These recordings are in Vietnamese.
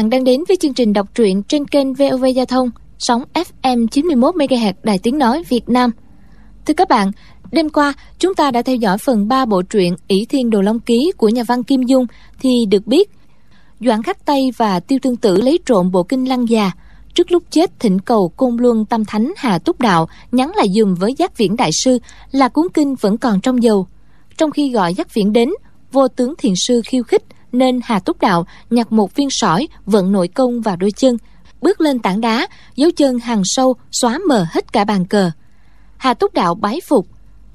Các bạn đang đến với chương trình đọc truyện trên kênh VOV Giao thông, sóng FM 91 MHz Đài Tiếng nói Việt Nam. Thưa các bạn, đêm qua chúng ta đã theo dõi phần 3 bộ truyện ỷ Thiên Đồ Long Ký của nhà văn Kim Dung thì được biết Doãn Khắc Tây và Tiêu Tương Tử lấy trộm bộ kinh Lăng Già. Trước lúc chết thỉnh cầu Côn Luân Tâm Thánh Hà Túc Đạo nhắn lại dùm với Giác Viễn Đại Sư là cuốn kinh vẫn còn trong dầu. Trong khi gọi Giác Viễn đến, vô tướng thiền sư khiêu khích nên Hà Túc Đạo nhặt một viên sỏi vận nội công vào đôi chân, bước lên tảng đá, dấu chân hàng sâu xóa mờ hết cả bàn cờ. Hà Túc Đạo bái phục,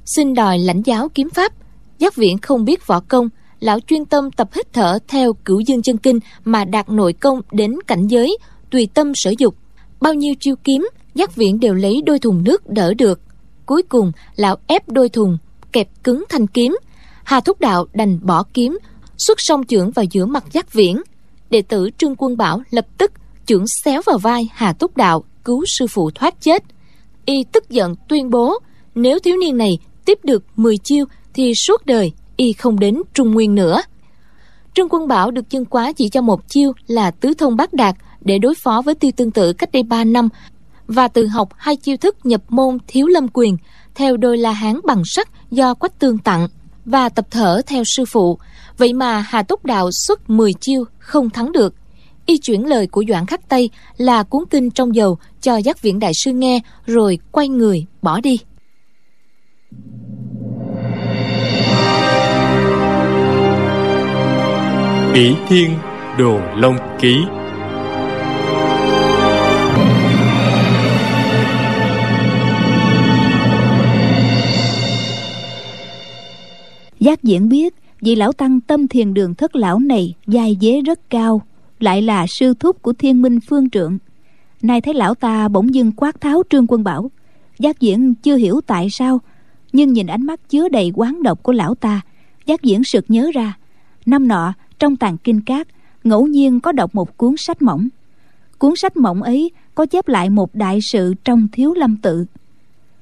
xin đòi lãnh giáo kiếm pháp. Giác Viễn không biết võ công, lão chuyên tâm tập hít thở theo cửu dương chân kinh mà đạt nội công đến cảnh giới, tùy tâm sở dục. Bao nhiêu chiêu kiếm, Giác Viễn đều lấy đôi thùng nước đỡ được. Cuối cùng, lão ép đôi thùng, kẹp cứng thanh kiếm. Hà Thúc Đạo đành bỏ kiếm, xuất song chưởng vào giữa mặt giác viễn. Đệ tử trương quân bảo lập tức chưởng xéo vào vai hà túc đạo, cứu sư phụ thoát chết. Y tức giận tuyên bố, nếu thiếu niên này tiếp được 10 chiêu thì suốt đời y không đến trung nguyên nữa. Trương quân bảo được chân quá chỉ cho một chiêu là tứ thông bát đạt để đối phó với tiêu tương tự cách đây 3 năm. Và tự học hai chiêu thức nhập môn thiếu lâm quyền, theo đôi la hán bằng sắt do quách tương tặng và tập thở theo sư phụ Vậy mà Hà Túc Đạo xuất 10 chiêu không thắng được. Y chuyển lời của Doãn Khắc Tây là cuốn kinh trong dầu cho giác viện đại sư nghe, rồi quay người, bỏ đi. Bỉ Thiên Đồ Long Ký Giác diễn biết, vị lão tăng tâm thiền đường thất lão này giai dế rất cao, lại là sư thúc của thiên minh phương trượng nay thấy lão ta bỗng dưng quát tháo trương quân bảo, giác diễn chưa hiểu tại sao, nhưng nhìn ánh mắt chứa đầy quán độc của lão ta, giác diễn sực nhớ ra, năm nọ trong tàng kinh cát ngẫu nhiên có đọc một cuốn sách mỏng. Cuốn sách mỏng ấy có chép lại một đại sự trong thiếu lâm tự.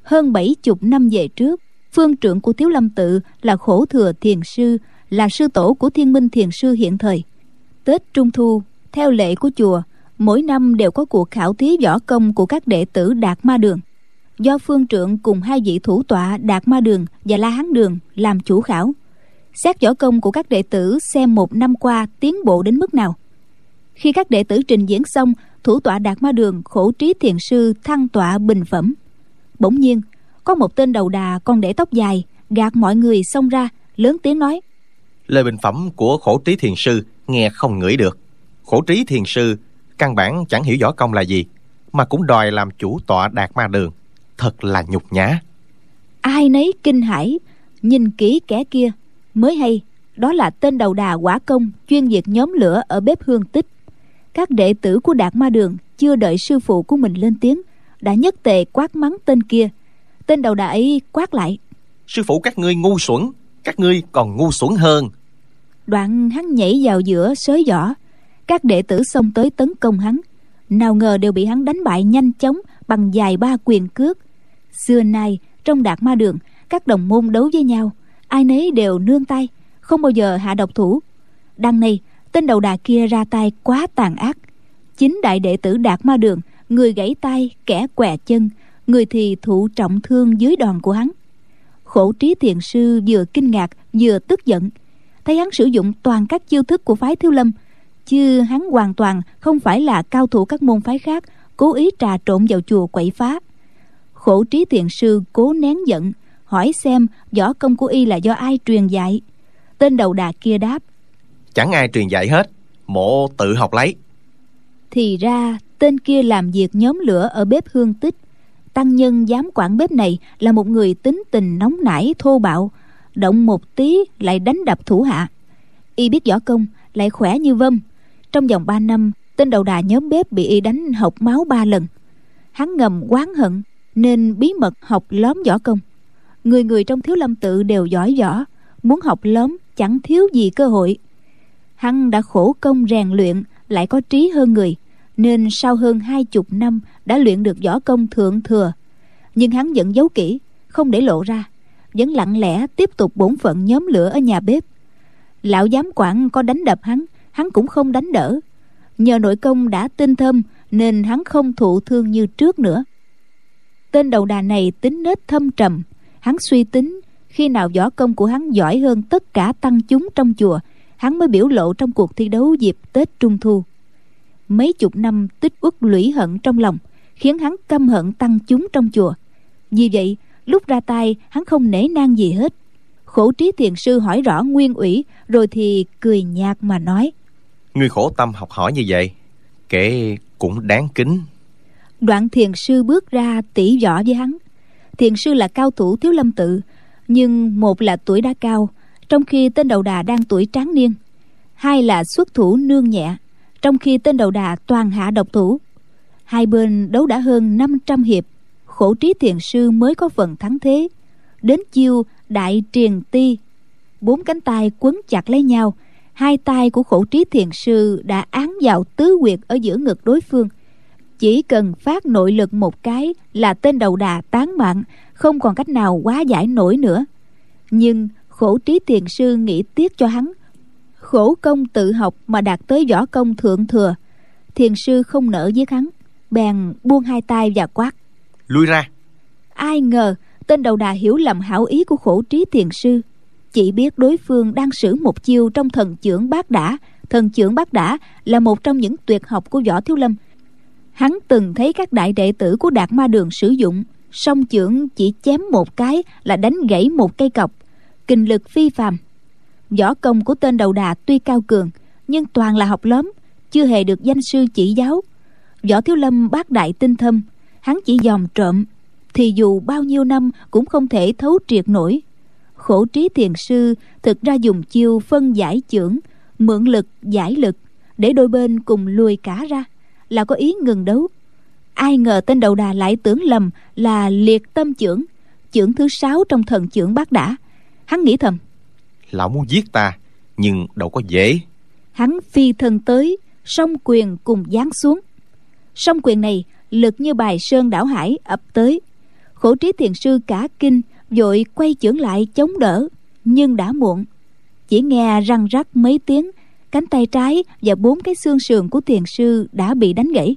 Hơn bảy chục năm về trước phương trưởng của thiếu lâm tự là khổ thừa thiền sư, là sư tổ của thiên minh thiền sư hiện thời. Tết trung thu, theo lệ của chùa, mỗi năm đều có cuộc khảo thí võ công của các đệ tử đạt ma đường. Do phương trượng cùng hai vị thủ tọa đạt ma đường và la hán đường làm chủ khảo. Xét võ công của các đệ tử xem một năm qua tiến bộ đến mức nào. Khi các đệ tử trình diễn xong, thủ tọa đạt ma đường khổ trí thiền sư thăng tọa bình phẩm. Bỗng nhiên có một tên đầu đà còn để tóc dài gạt mọi người xông ra lớn tiếng nói. Lời bình phẩm của khổ trí thiền sư nghe không ngửi được. Khổ trí thiền sư căn bản chẳng hiểu võ công là gì mà cũng đòi làm chủ tọa đạt ma đường. Thật là nhục nhã. Ai nấy kinh hãi nhìn kỹ kẻ kia. Mới hay đó là tên đầu đà quả công chuyên diệt nhóm lửa ở bếp hương tích. Các đệ tử của đạt ma đường chưa đợi sư phụ của mình lên tiếng đã nhất tề quát mắng tên kia tên đầu đà ấy quát lại. Sư phụ các ngươi ngu xuẩn các ngươi còn ngu xuẩn hơn. Đoạn hắn nhảy vào giữa sới vỏ. Các đệ tử xông tới tấn công hắn. Nào ngờ đều bị hắn đánh bại nhanh chóng bằng dài ba quyền cước. Xưa nay trong đạt ma đường các đồng môn đấu với nhau ai nấy đều nương tay không bao giờ hạ độc thủ. Đằng này tên đầu đà kia ra tay quá tàn ác. Chính đại đệ tử đạt ma đường người gãy tay kẻ què chân người thì thụ trọng thương dưới đòn của hắn. Khổ trí thiền sư vừa kinh ngạc vừa tức giận. Thấy hắn sử dụng toàn các chiêu thức của phái thiếu lâm chứ hắn hoàn toàn không phải là cao thủ các môn phái khác cố ý trà trộn vào chùa quậy phá. Khổ trí thiền sư cố nén giận hỏi xem võ công của y là do ai truyền dạy. Tên đầu đà kia đáp chẳng ai truyền dạy hết mộ tự học lấy. Thì ra tên kia làm việc nhóm lửa ở bếp hương tích tăng nhân giám quản bếp này là một người tính tình nóng nảy, thô bạo. Động một tí lại đánh đập thủ hạ. Y biết võ công, lại khỏe như vâm. Trong vòng ba năm, tên đầu đà nhóm bếp bị y đánh học máu ba lần. Hắn ngầm oán hận, nên bí mật học lóm võ công. Người người trong thiếu lâm tự đều giỏi võ, muốn học lóm chẳng thiếu gì cơ hội. Hắn đã khổ công rèn luyện, lại có trí hơn người nên sau hơn hai chục năm đã luyện được võ công thượng thừa. Nhưng hắn vẫn giấu kỹ, không để lộ ra, vẫn lặng lẽ tiếp tục bổn phận nhóm lửa ở nhà bếp. Lão giám quản có đánh đập hắn hắn cũng không đánh đỡ. Nhờ nội công đã tinh thâm nên hắn không thụ thương như trước nữa. Tên đầu đà này tính nết thâm trầm, hắn suy tính khi nào võ công của hắn giỏi hơn tất cả tăng chúng trong chùa, hắn mới biểu lộ trong cuộc thi đấu dịp tết trung thu mấy chục năm tích uất lũy hận trong lòng khiến hắn căm hận tăng chúng trong chùa. Vì vậy lúc ra tay hắn không nể nang gì hết. Khổ trí thiền sư hỏi rõ nguyên ủy rồi thì cười nhạt mà nói. Người khổ tâm học hỏi như vậy kể cũng đáng kính. Đoạn thiền sư bước ra tỉ võ với hắn. Thiền sư là cao thủ thiếu lâm tự nhưng một là tuổi đã cao trong khi tên đầu đà đang tuổi tráng niên. Hai là xuất thủ nương nhẹ trong khi tên đầu đà toàn hạ độc thủ. Hai bên đấu đã hơn 500 hiệp, khổ trí thiền sư mới có phần thắng thế. Đến chiêu đại triền ti, bốn cánh tay quấn chặt lấy nhau, hai tay của khổ trí thiền sư đã án vào tứ quyệt ở giữa ngực đối phương. Chỉ cần phát nội lực một cái là tên đầu đà tán mạng, không còn cách nào quá giải nổi nữa. Nhưng khổ trí thiền sư nghĩ tiếc cho hắn khổ công tự học mà đạt tới võ công thượng thừa. Thiền sư không nỡ giết hắn bèn buông hai tay và quát. Lui ra. Ai ngờ tên đầu đà hiểu lầm hảo ý của khổ trí thiền sư. Chỉ biết đối phương đang sử một chiêu trong thần chưởng bát đả. Thần chưởng bát đả là một trong những tuyệt học của võ thiếu lâm. Hắn từng thấy các đại đệ tử của đạt ma đường sử dụng song chưởng chỉ chém một cái là đánh gãy một cây cọc. Kinh lực phi phàm võ công của tên đầu đà tuy cao cường, nhưng toàn là học lớn chưa hề được danh sư chỉ giáo. Võ thiếu lâm bác đại tinh thâm, hắn chỉ dòm trộm, thì dù bao nhiêu năm cũng không thể thấu triệt nổi. Khổ trí thiền sư thực ra dùng chiêu phân giải chưởng mượn lực, giải lực, để đôi bên cùng lùi cả ra, là có ý ngừng đấu. Ai ngờ tên đầu đà lại tưởng lầm là liệt tâm chưởng chưởng thứ sáu trong thần chưởng bác đã. Hắn nghĩ thầm lão muốn giết ta, nhưng đâu có dễ. Hắn phi thân tới, song quyền cùng giáng xuống. Song quyền này, lực như bài sơn đảo hải ập tới. Khổ trí thiền sư cả kinh, vội quay chưởng lại chống đỡ, nhưng đã muộn. Chỉ nghe răng rắc mấy tiếng, cánh tay trái và bốn cái xương sườn của thiền sư đã bị đánh gãy.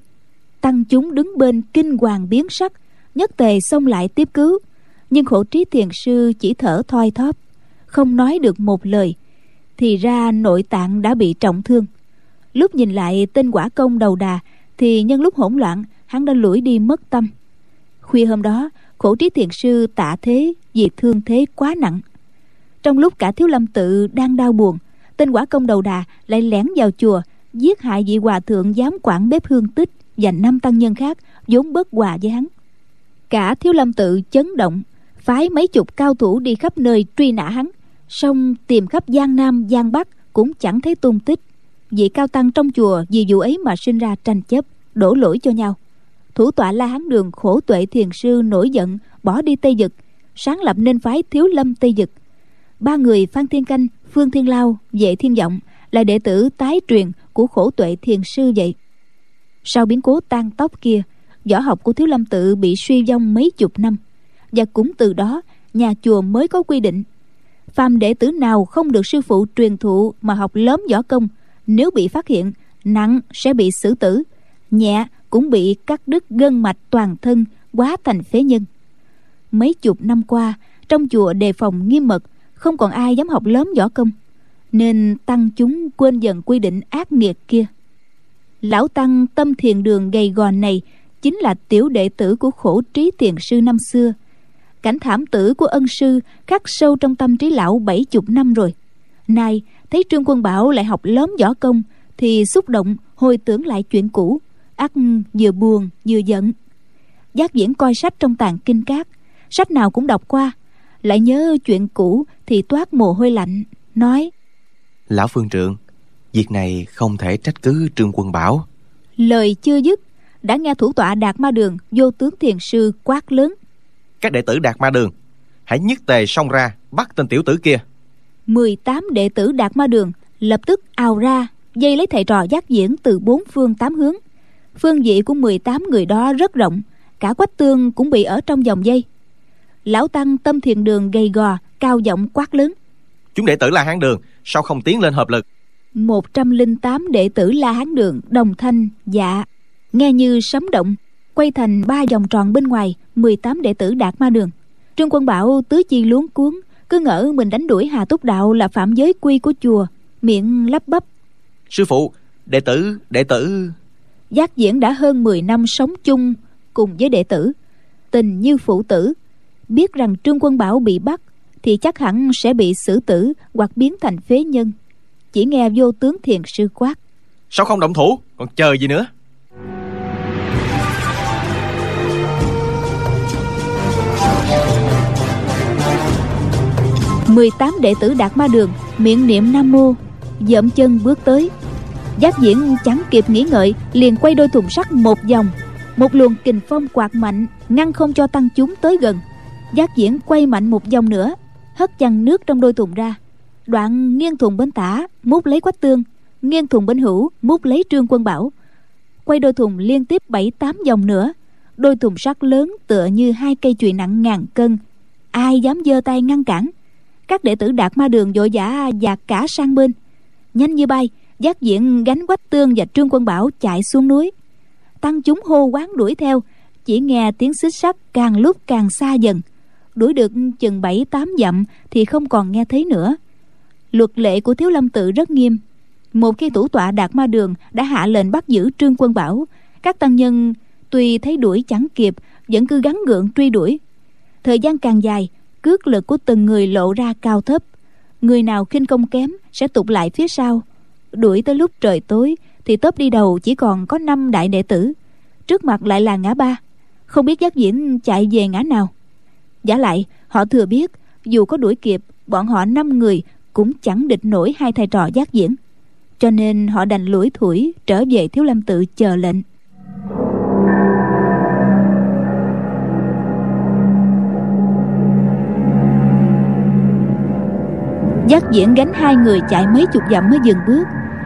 Tăng chúng đứng bên kinh hoàng biến sắc, nhất tề xông lại tiếp cứu. Nhưng khổ trí thiền sư chỉ thở thoi thóp không nói được một lời, thì ra nội tạng đã bị trọng thương. Lúc nhìn lại tên quả công đầu đà, thì nhân lúc hỗn loạn, hắn đã lủi đi mất tâm. Khuya hôm đó, khổ trí thiền sư tạ thế vì thương thế quá nặng. Trong lúc cả thiếu lâm tự đang đau buồn, tên quả công đầu đà lại lẻn vào chùa, giết hại vị hòa thượng giám quản bếp hương tích và năm tăng nhân khác, vốn bất hòa với hắn. Cả thiếu lâm tự chấn động, phái mấy chục cao thủ đi khắp nơi truy nã hắn song tìm khắp giang nam, giang bắc cũng chẳng thấy tung tích. Vị cao tăng trong chùa vì vụ ấy mà sinh ra tranh chấp, đổ lỗi cho nhau. Thủ tọa la hán đường khổ tuệ thiền sư nổi giận, bỏ đi tây dực sáng lập nên phái thiếu lâm tây dực ba người phan thiên canh, phương thiên lao, vệ thiên vọng là đệ tử tái truyền của khổ tuệ thiền sư vậy. Sau biến cố tan tóc kia, võ học của thiếu lâm tự bị suy vong mấy chục năm. Và cũng từ đó, nhà chùa mới có quy định phàm đệ tử nào không được sư phụ truyền thụ mà học lớn võ công, nếu bị phát hiện, nặng sẽ bị xử tử, nhẹ cũng bị cắt đứt gân mạch toàn thân, quá thành phế nhân. Mấy chục năm qua, trong chùa đề phòng nghiêm mật, không còn ai dám học lớn võ công, nên tăng chúng quên dần quy định ác nghiệt kia. Lão tăng tâm thiền đường gầy gò này chính là tiểu đệ tử của khổ trí thiền sư năm xưa cảnh thảm tử của ân sư khắc sâu trong tâm trí lão bảy chục năm rồi. Nay thấy trương quân bảo lại học lớn võ công thì xúc động hồi tưởng lại chuyện cũ ắt vừa buồn vừa giận. Giác diễn coi sách trong tàng kinh cát sách nào cũng đọc qua lại nhớ chuyện cũ thì toát mồ hôi lạnh nói lão phương trượng việc này không thể trách cứ trương quân bảo. Lời chưa dứt đã nghe thủ tọa đạt ma đường vô tướng thiền sư quát lớn các đệ tử đạt ma đường. Hãy nhất tề xông ra bắt tên tiểu tử kia. 18 đệ tử đạt ma đường lập tức ào ra dây lấy thầy trò giác diễn từ bốn phương tám hướng. Phương vị của 18 người đó rất rộng cả quách tương cũng bị ở trong dòng dây. Lão tăng tâm thiền đường gầy gò cao giọng quát lớn. Chúng đệ tử là hán đường sao không tiến lên hợp lực? 108 đệ tử La Hán Đường đồng thanh dạ nghe như sấm động quay thành ba vòng tròn bên ngoài 18 đệ tử đạt ma đường. Trương quân bảo tứ chi luống cuốn cứ ngỡ mình đánh đuổi hà túc đạo là phạm giới quy của chùa miệng lắp bắp. Sư phụ đệ tử đệ tử. Giác diễn đã hơn 10 năm sống chung cùng với đệ tử. Tình như phụ tử. Biết rằng trương quân bảo bị bắt thì chắc hẳn sẽ bị xử tử hoặc biến thành phế nhân. Chỉ nghe vô tướng thiền sư quát. Sao không động thủ? Còn chờ gì nữa mười tám đệ tử đạt ma đường, miệng niệm nam mô. Dậm chân bước tới. Giác diễn chẳng kịp nghĩ ngợi, liền quay đôi thùng sắt một vòng. Một luồng kình phong quạt mạnh, ngăn không cho tăng chúng tới gần. Giác diễn quay mạnh một vòng nữa, hất chăn nước trong đôi thùng ra. Đoạn nghiêng thùng bên tả, mút lấy quách tương. Nghiêng thùng bên hữu, mút lấy trương quân bảo. Quay đôi thùng liên tiếp bảy tám vòng nữa. Đôi thùng sắt lớn tựa như hai cây chùy nặng ngàn cân. Ai dám giơ tay ngăn cản? Các đệ tử đạt ma đường vội vã dạt cả sang bên. Nhanh như bay, giác diện gánh quách tương và trương quân bảo chạy xuống núi. Tăng chúng hô quán đuổi theo, chỉ nghe tiếng xích sắt càng lúc càng xa dần. Đuổi được chừng bảy, tám dặm thì không còn nghe thấy nữa. Luật lệ của thiếu lâm tự rất nghiêm. Một khi thủ tọa đạt ma đường đã hạ lệnh bắt giữ trương quân bảo, các tăng nhân tuy thấy đuổi chẳng kịp, vẫn cứ gắn gượng truy đuổi. Thời gian càng dài cước lực của từng người lộ ra cao thấp. Người nào khinh công kém sẽ tụt lại phía sau. Đuổi tới lúc trời tối, thì tớp đi đầu chỉ còn có năm đại đệ tử. Trước mặt lại là ngã ba. Không biết giác diễn chạy về ngã nào. Giả lại, họ thừa biết, dù có đuổi kịp, bọn họ năm người cũng chẳng địch nổi hai thầy trò giác diễn. Cho nên họ đành lủi thủi trở về thiếu lâm tự chờ lệnh. Giác diễn gánh hai người chạy mấy chục dặm mới dừng bước.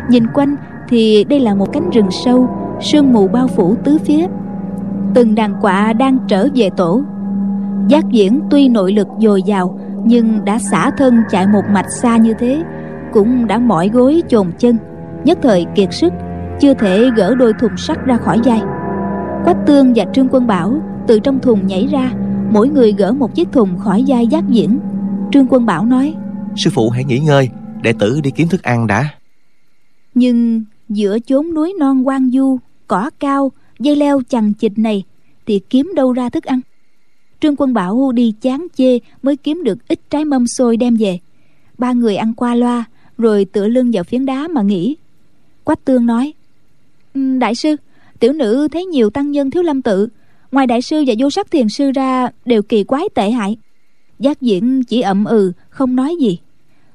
Nhìn quanh thì đây là một cánh rừng sâu, sương mù bao phủ tứ phía. Từng đàn quạ đang trở về tổ. Giác diễn tuy nội lực dồi dào, nhưng đã xả thân chạy một mạch xa như thế, cũng đã mỏi gối chồn chân. Nhất thời kiệt sức, chưa thể gỡ đôi thùng sắt ra khỏi vai. Quách tương và trương quân bảo từ trong thùng nhảy ra, mỗi người gỡ một chiếc thùng khỏi vai giác diễn. Trương quân bảo nói sư phụ hãy nghỉ ngơi, đệ tử đi kiếm thức ăn đã. Nhưng giữa chốn núi non quang du cỏ cao, dây leo chằng chịt này thì kiếm đâu ra thức ăn? Trương quân bảo đi chán chê mới kiếm được ít trái mâm xôi đem về. Ba người ăn qua loa, rồi tựa lưng vào phiến đá mà nghỉ quách tương nói ừ, đại sư, tiểu nữ thấy nhiều tăng nhân thiếu lâm tự. Ngoài đại sư và vô sắc thiền sư ra đều kỳ quái tệ hại giác diễn chỉ ậm ừ không nói gì.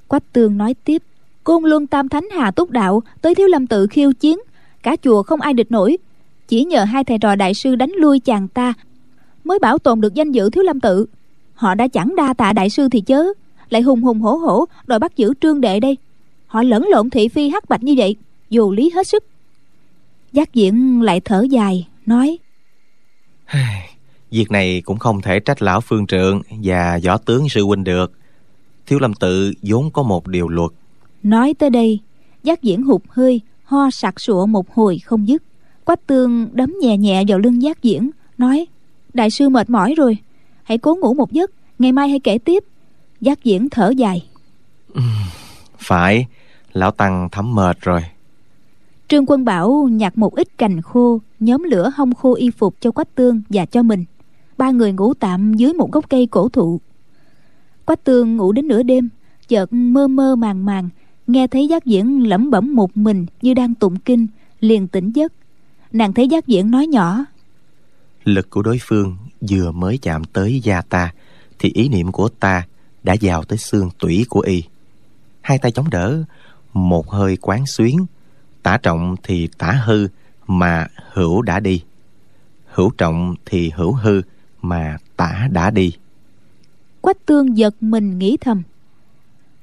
Quách tương nói tiếp, côn luân tam thánh hà túc đạo tới thiếu lâm tự khiêu chiến, cả chùa không ai địch nổi. Chỉ nhờ hai thầy trò đại sư đánh lui chàng ta mới bảo tồn được danh dự thiếu lâm tự. Họ đã chẳng đa tạ đại sư thì chớ, lại hùng hùng hổ hổ đòi bắt giữ trương đệ đây. Họ lẫn lộn thị phi hắc bạch như vậy dù lý hết sức. Giác diễn lại thở dài, nói việc này cũng không thể trách lão phương trượng và võ tướng sư huynh được. Thiếu lâm tự vốn có một điều luật. Nói tới đây giác diễn hụt hơi ho sặc sụa một hồi không dứt. Quách tương đấm nhẹ nhẹ vào lưng giác diễn nói đại sư mệt mỏi rồi hãy cố ngủ một giấc ngày mai hãy kể tiếp. Giác diễn thở dài. Phải lão tăng thấm mệt rồi. Trương quân bảo nhặt một ít cành khô nhóm lửa hong khô y phục cho quách tương và cho mình ba người ngủ tạm dưới một gốc cây cổ thụ. Quách tương ngủ đến nửa đêm, chợt mơ mơ màng màng, nghe thấy giác diễn lẩm bẩm một mình như đang tụng kinh, liền tỉnh giấc. Nàng thấy giác diễn nói nhỏ. Lực của đối phương vừa mới chạm tới da ta, thì ý niệm của ta đã vào tới xương tủy của y. Hai tay chống đỡ, một hơi quán xuyến, tả trọng thì tả hư mà hữu đã đi. Hữu trọng thì hữu hư mà tả đã đi. Quách tương giật mình nghĩ thầm.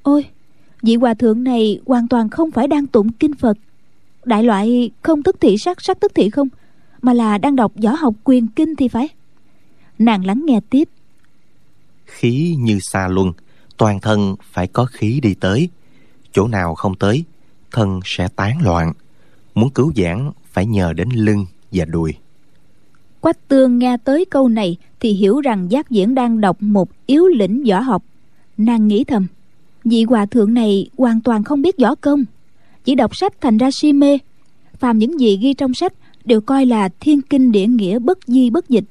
Ôi vị hòa thượng này hoàn toàn không phải đang tụng kinh phật. Đại loại không tức thị sắc sắc tức thị không mà là đang đọc võ học quyền kinh thì phải. Nàng lắng nghe tiếp. Khí như xa luân toàn thân phải có khí đi tới. Chỗ nào không tới thân sẽ tán loạn. Muốn cứu giảng phải nhờ đến lưng và đùi quách tương nghe tới câu này thì hiểu rằng giác diễn đang đọc một yếu lĩnh võ học. Nàng nghĩ thầm, vị hòa thượng này hoàn toàn không biết võ công, chỉ đọc sách thành ra si mê. Phàm những gì ghi trong sách đều coi là thiên kinh địa nghĩa bất di bất dịch.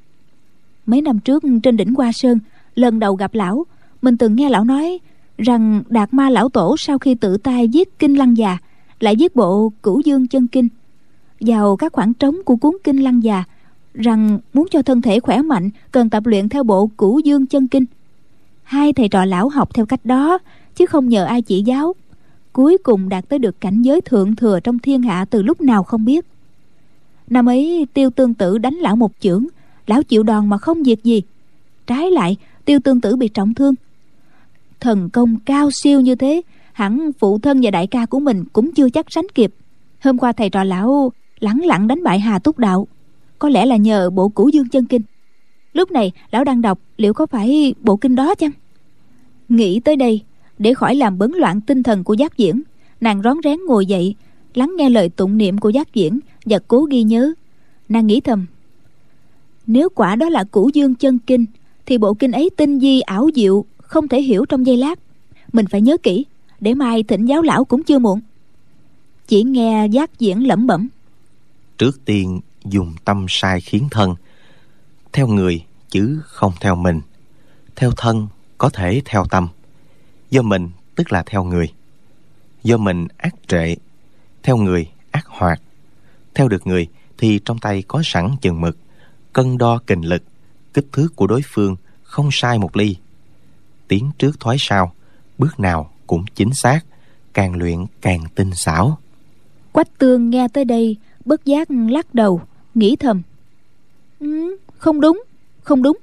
Mấy năm trước trên đỉnh hoa sơn, lần đầu gặp lão, mình từng nghe lão nói rằng đạt ma lão tổ sau khi tự tay viết kinh lăng già, lại viết bộ cửu dương chân kinh. Vào các khoảng trống của cuốn kinh lăng già rằng muốn cho thân thể khỏe mạnh, cần tập luyện theo bộ cửu dương chân kinh. Hai thầy trò lão học theo cách đó, chứ không nhờ ai chỉ giáo. Cuối cùng đạt tới được cảnh giới thượng thừa trong thiên hạ từ lúc nào không biết. Năm ấy, tiêu tương tử đánh lão một chưởng, lão chịu đòn mà không việc gì. Trái lại, tiêu tương tử bị trọng thương. Thần công cao siêu như thế, hẳn phụ thân và đại ca của mình cũng chưa chắc sánh kịp. Hôm qua thầy trò lão lẳng lặng đánh bại hà túc đạo có lẽ là nhờ bộ cửu dương chân kinh. Lúc này, lão đang đọc, liệu có phải bộ kinh đó chăng? Nghĩ tới đây, để khỏi làm bấn loạn tinh thần của giác diễn, nàng rón rén ngồi dậy, lắng nghe lời tụng niệm của giác diễn và cố ghi nhớ. Nàng nghĩ thầm, nếu quả đó là cửu dương chân kinh, thì bộ kinh ấy tinh di ảo diệu, không thể hiểu trong giây lát. Mình phải nhớ kỹ, để mai thỉnh giáo lão cũng chưa muộn. Chỉ nghe giác diễn lẩm bẩm, trước tiên dùng tâm sai khiến thân. Theo người, chứ không theo mình. Theo thân, có thể theo tâm. Do mình, tức là theo người. Do mình ác trệ, theo người ác hoạt. Theo được người, thì trong tay có sẵn chừng mực. Cân đo kình lực, kích thước của đối phương không sai một ly. Tiến trước thoái sau, bước nào cũng chính xác, càng luyện càng tinh xảo. Quách tương nghe tới đây, bất giác lắc đầu nghĩ thầm. Ừ, không đúng không đúng.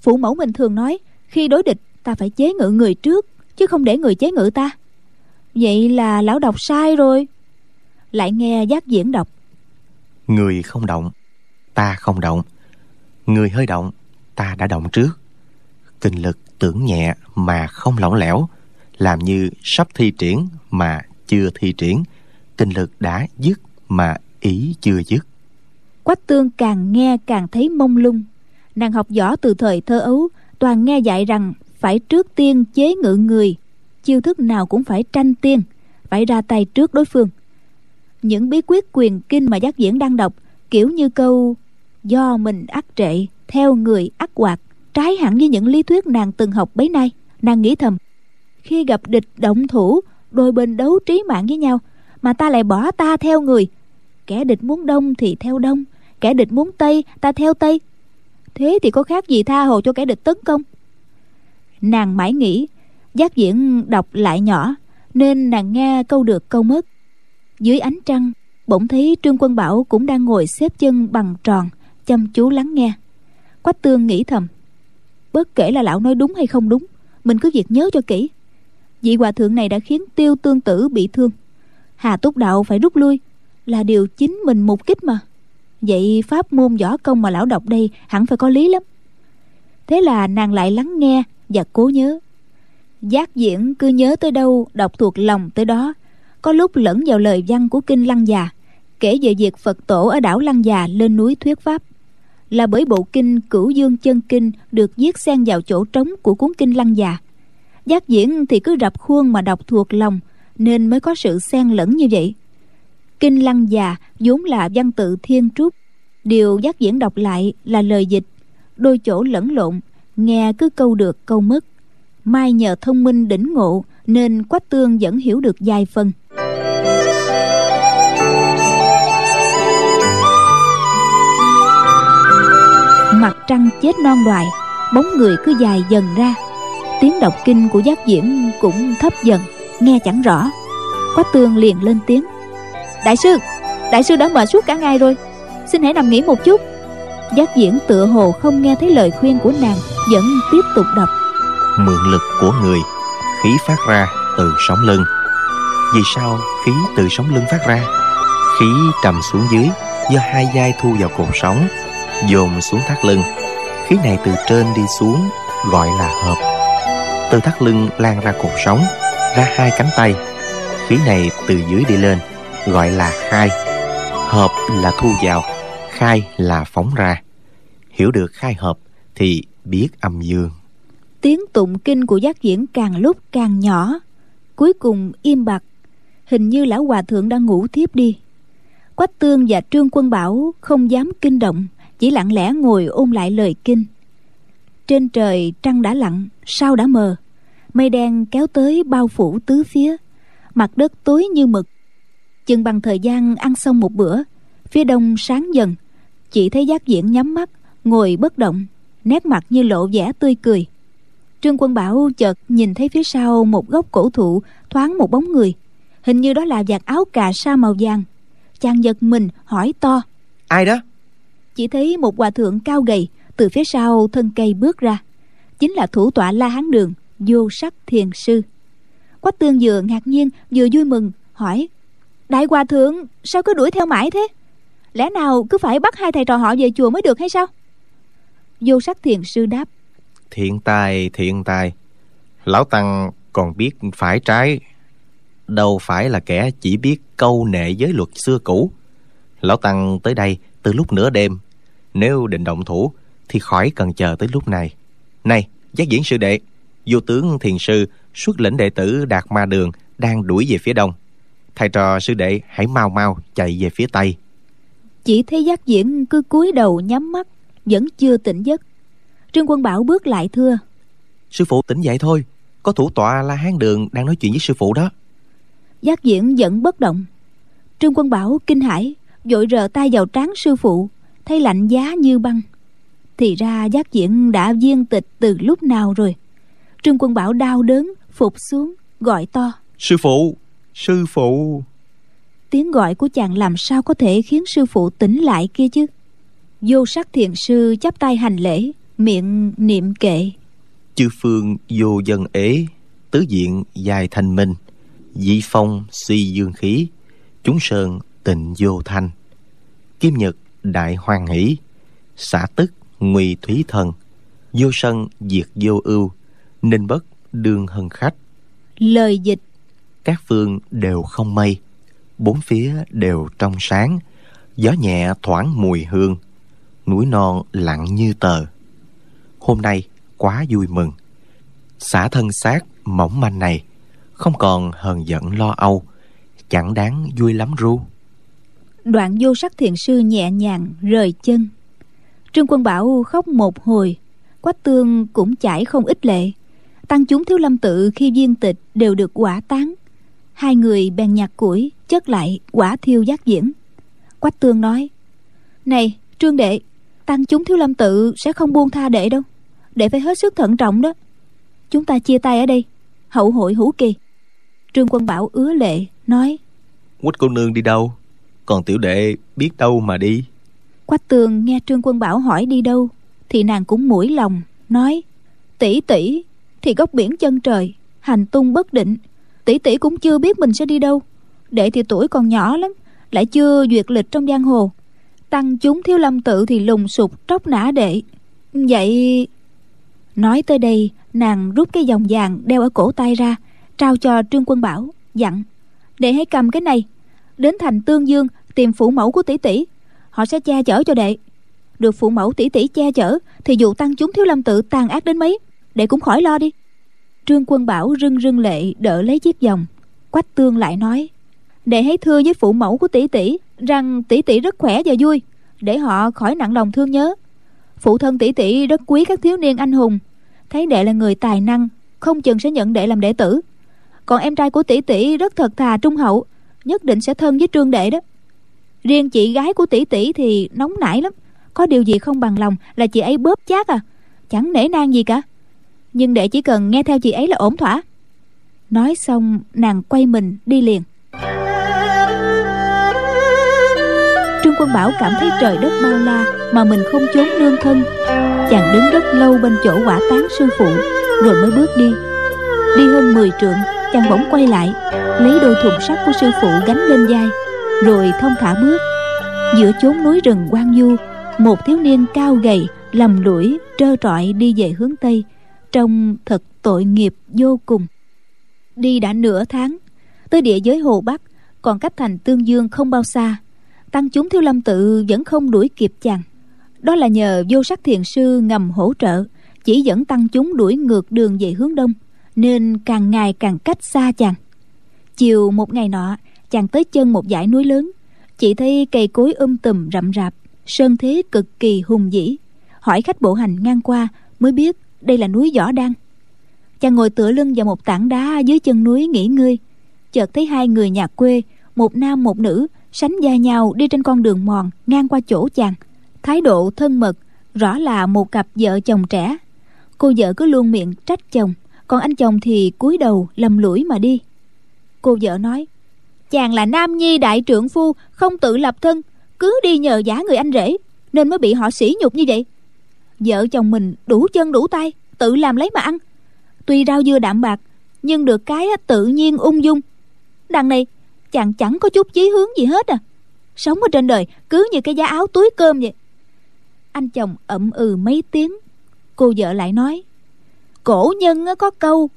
Phụ mẫu mình thường nói khi đối địch ta phải chế ngự người trước chứ không để người chế ngự ta. Vậy là lão đọc sai rồi. Lại nghe giác diễn đọc. Người không động ta không động. Người hơi động ta đã động trước. Kinh lực tưởng nhẹ mà không lỏng lẻo làm như sắp thi triển mà chưa thi triển. Kinh lực đã dứt mà ý chưa dứt quách tương càng nghe càng thấy mông lung. Nàng học võ từ thời thơ ấu toàn nghe dạy rằng phải trước tiên chế ngự người chiêu thức nào cũng phải tranh tiên phải ra tay trước đối phương. Những bí quyết quyền kinh mà giác diễn đang đọc kiểu như câu do mình ắt trệ theo người ắt quạt, trái hẳn với những lý thuyết nàng từng học bấy nay. Nàng nghĩ thầm khi gặp địch động thủ đôi bên đấu trí mạng với nhau mà ta lại bỏ ta theo người. Kẻ địch muốn đông thì theo đông kẻ địch muốn tây, ta theo tây. Thế thì có khác gì tha hồ cho kẻ địch tấn công? Nàng mãi nghĩ, giác diễn đọc lại nhỏ, nên nàng nghe câu được câu mất. Dưới ánh trăng, bỗng thấy trương quân bảo cũng đang ngồi xếp chân bằng tròn, chăm chú lắng nghe. Quách tương nghĩ thầm, bất kể là lão nói đúng hay không đúng, mình cứ việc nhớ cho kỹ. Vị hòa thượng này đã khiến tiêu tương tử bị thương. Hà túc đạo phải rút lui, là điều chính mình mục kích mà vậy pháp môn võ công mà lão đọc đây hẳn phải có lý lắm. Thế là nàng lại lắng nghe và cố nhớ. Giác diễn cứ nhớ tới đâu, đọc thuộc lòng tới đó. Có lúc lẫn vào lời văn của kinh lăng già, kể về việc phật tổ ở đảo lăng già lên núi thuyết pháp. Là bởi bộ kinh cửu dương chân kinh được viết xen vào chỗ trống của cuốn kinh lăng già. Giác diễn thì cứ rập khuôn mà đọc thuộc lòng, nên mới có sự xen lẫn như vậy kinh lăng già vốn là văn tự thiên trúc. Điều giác diễn đọc lại là lời dịch. Đôi chỗ lẫn lộn nghe cứ câu được câu mất. Mai nhờ thông minh đỉnh ngộ nên quách tương vẫn hiểu được vài phần. Mặt trăng chết non đoài, bóng người cứ dài dần ra. Tiếng đọc kinh của giác diễn cũng thấp dần nghe chẳng rõ. Quách tương liền lên tiếng đại sư đại sư đã mệt suốt cả ngày rồi. Xin hãy nằm nghỉ một chút. Giác diễn tựa hồ không nghe thấy lời khuyên của nàng, vẫn tiếp tục đọc. Mượn lực của người, khí phát ra từ sống lưng. Vì sao khí từ sống lưng phát ra? Khí trầm xuống dưới, do hai vai thu vào cột sống, dồn xuống thắt lưng. Khí này từ trên đi xuống, gọi là hợp. Từ thắt lưng lan ra cột sống, ra hai cánh tay. Khí này từ dưới đi lên gọi là khai hợp là thu vào, khai là phóng ra. Hiểu được khai hợp thì biết âm dương. Tiếng tụng kinh của giác diễn càng lúc càng nhỏ. Cuối cùng im bặt. Hình như lão hòa thượng đang ngủ thiếp đi. Quách tương và trương quân bảo không dám kinh động, chỉ lặng lẽ ngồi ôn lại lời kinh. Trên trời trăng đã lặn, sao đã mờ? Mây đen kéo tới bao phủ tứ phía. Mặt đất tối như mực chừng bằng thời gian ăn xong một bữa phía đông sáng dần. Chỉ thấy giác diễn nhắm mắt ngồi bất động nét mặt như lộ vẻ tươi cười. Trương quân bảo chợt nhìn thấy phía sau một gốc cổ thụ thoáng một bóng người. Hình như đó là vạt áo cà sa màu vàng. Chàng giật mình hỏi to. Ai đó? Chỉ thấy một hòa thượng cao gầy từ phía sau thân cây bước ra. Chính là thủ tọa la hán đường vô sắc thiền sư. Quách tương vừa ngạc nhiên vừa vui mừng hỏi đại hòa thượng, sao cứ đuổi theo mãi thế? Lẽ nào cứ phải bắt hai thầy trò họ về chùa mới được hay sao? Vô sắc thiền sư đáp. Thiện tài thiện tài. Lão tăng còn biết phải trái. Đâu phải là kẻ chỉ biết câu nệ giới luật xưa cũ. Lão tăng tới đây từ lúc nửa đêm. Nếu định động thủ, thì khỏi cần chờ tới lúc này. Này, giác diễn sư đệ, vô tướng thiền sư, xuất lĩnh đệ tử đạt ma đường đang đuổi về phía đông thầy trò sư đệ hãy mau mau chạy về phía tây. Chỉ thấy giác diễn cứ cúi đầu nhắm mắt vẫn chưa tỉnh giấc. Trương quân bảo bước lại thưa. Sư phụ tỉnh dậy thôi có thủ tọa la hán đường đang nói chuyện với sư phụ đó. Giác diễn vẫn bất động. Trương quân bảo kinh hãi vội rờ tay vào trán sư phụ thấy lạnh giá như băng. Thì ra giác diễn đã viên tịch từ lúc nào rồi? Trương quân bảo đau đớn phục xuống gọi to. Sư phụ sư phụ. Tiếng gọi của chàng làm sao có thể khiến sư phụ tỉnh lại kia chứ? Vô sắc thiền sư chắp tay hành lễ miệng niệm kệ. Chư phương vô dân ế tứ diện dài thanh minh di phong suy dương khí chúng sơn tịnh vô thanh. Kim nhật đại hoan hỷ xả tức nguy thúy thần vô sân diệt vô ưu ninh bất đương hân khách. Lời dịch các phương đều không mây, bốn phía đều trong sáng, gió nhẹ thoảng mùi hương, núi non lặng như tờ. Hôm nay quá vui mừng, xả thân xác mỏng manh này, không còn hờn giận lo âu, chẳng đáng vui lắm ru. Đoạn vô sắc thiền sư nhẹ nhàng rời chân. Trương quân bảo khóc một hồi, quách tương cũng chảy không ít lệ. Tăng chúng thiếu lâm tự khi viên tịch đều được quả tán hai người bèn nhặt củi chất lại quả thiêu giác diễn. Quách tương nói này trương đệ tăng chúng thiếu lâm tự sẽ không buông tha đệ đâu đệ phải hết sức thận trọng đó. Chúng ta chia tay ở đây hậu hội hữu kỳ. Trương quân bảo ứa lệ nói quách cô nương đi đâu? Còn tiểu đệ biết đâu mà đi. Quách tường nghe trương quân bảo hỏi đi đâu thì nàng cũng mũi lòng nói tỷ tỷ thì góc biển chân trời hành tung bất định tỷ tỷ cũng chưa biết mình sẽ đi đâu. Đệ thì tuổi còn nhỏ lắm, lại chưa duyệt lịch trong giang hồ. Tăng chúng thiếu lâm tự thì lùng sục tróc nã đệ. Vậy, nói tới đây, nàng rút cái vòng vàng đeo ở cổ tay ra, trao cho trương quân bảo, dặn, đệ hãy cầm cái này, đến thành tương dương tìm phụ mẫu của tỷ tỷ, họ sẽ che chở cho đệ. Được phụ mẫu tỷ tỷ che chở, thì dù tăng chúng thiếu lâm tự tàn ác đến mấy, đệ cũng khỏi lo đi trương quân bảo rưng rưng lệ đỡ lấy chiếc vòng. Quách tương lại nói Để hãy thưa với phụ mẫu của tỷ tỷ rằng tỷ tỷ rất khỏe và vui, để họ khỏi nặng lòng thương nhớ. Phụ thân tỷ tỷ rất quý các thiếu niên anh hùng. Thấy đệ là người tài năng, không chừng sẽ nhận đệ làm đệ tử. Còn em trai của tỷ tỷ rất thật thà trung hậu, nhất định sẽ thân với trương đệ đó. Riêng chị gái của tỷ tỷ thì nóng nảy lắm, có điều gì không bằng lòng là chị ấy bóp chát à chẳng nể nang gì cả nhưng đệ chỉ cần nghe theo chị ấy là ổn thỏa. Nói xong, nàng quay mình đi liền. Trương quân bảo cảm thấy trời đất bao la mà mình không trốn nương thân. Chàng đứng rất lâu bên chỗ quả tán sư phụ, rồi mới bước đi. Đi hơn 10 trượng, chàng bỗng quay lại, lấy đôi thùng sắt của sư phụ gánh lên vai, rồi thông thả bước. Giữa chốn núi rừng quang du, một thiếu niên cao gầy, lầm lũi, trơ trọi đi về hướng tây trông thật tội nghiệp vô cùng. Đi đã nửa tháng, tới địa giới hồ bắc, còn cách thành tương dương không bao xa. Tăng chúng thiếu lâm tự vẫn không đuổi kịp chàng. Đó là nhờ vô sắc thiền sư ngầm hỗ trợ, chỉ dẫn tăng chúng đuổi ngược đường về hướng đông, nên càng ngày càng cách xa chàng. Chiều một ngày nọ, chàng tới chân một dãy núi lớn, chỉ thấy cây cối um tùm rậm rạp, sơn thế cực kỳ hùng vĩ. Hỏi khách bộ hành ngang qua mới biết đây là núi võ đan chàng ngồi tựa lưng vào một tảng đá dưới chân núi nghỉ ngơi. Chợt thấy hai người nhà quê, một nam một nữ, sánh vai nhau đi trên con đường mòn, ngang qua chỗ chàng. Thái độ thân mật, rõ là một cặp vợ chồng trẻ. Cô vợ cứ luôn miệng trách chồng, còn anh chồng thì cúi đầu lầm lũi mà đi. Cô vợ nói, chàng là nam nhi đại trượng phu, không tự lập thân, cứ đi nhờ giả người anh rể, nên mới bị họ sỉ nhục như vậy vợ chồng mình đủ chân đủ tay, tự làm lấy mà ăn. Tuy rau dưa đạm bạc, nhưng được cái tự nhiên ung dung. Đằng này, chàng chẳng có chút chí hướng gì hết à. Sống ở trên đời cứ như cái giá áo túi cơm vậy. Anh chồng ậm ừ mấy tiếng. Cô vợ lại nói, cổ nhân có câu,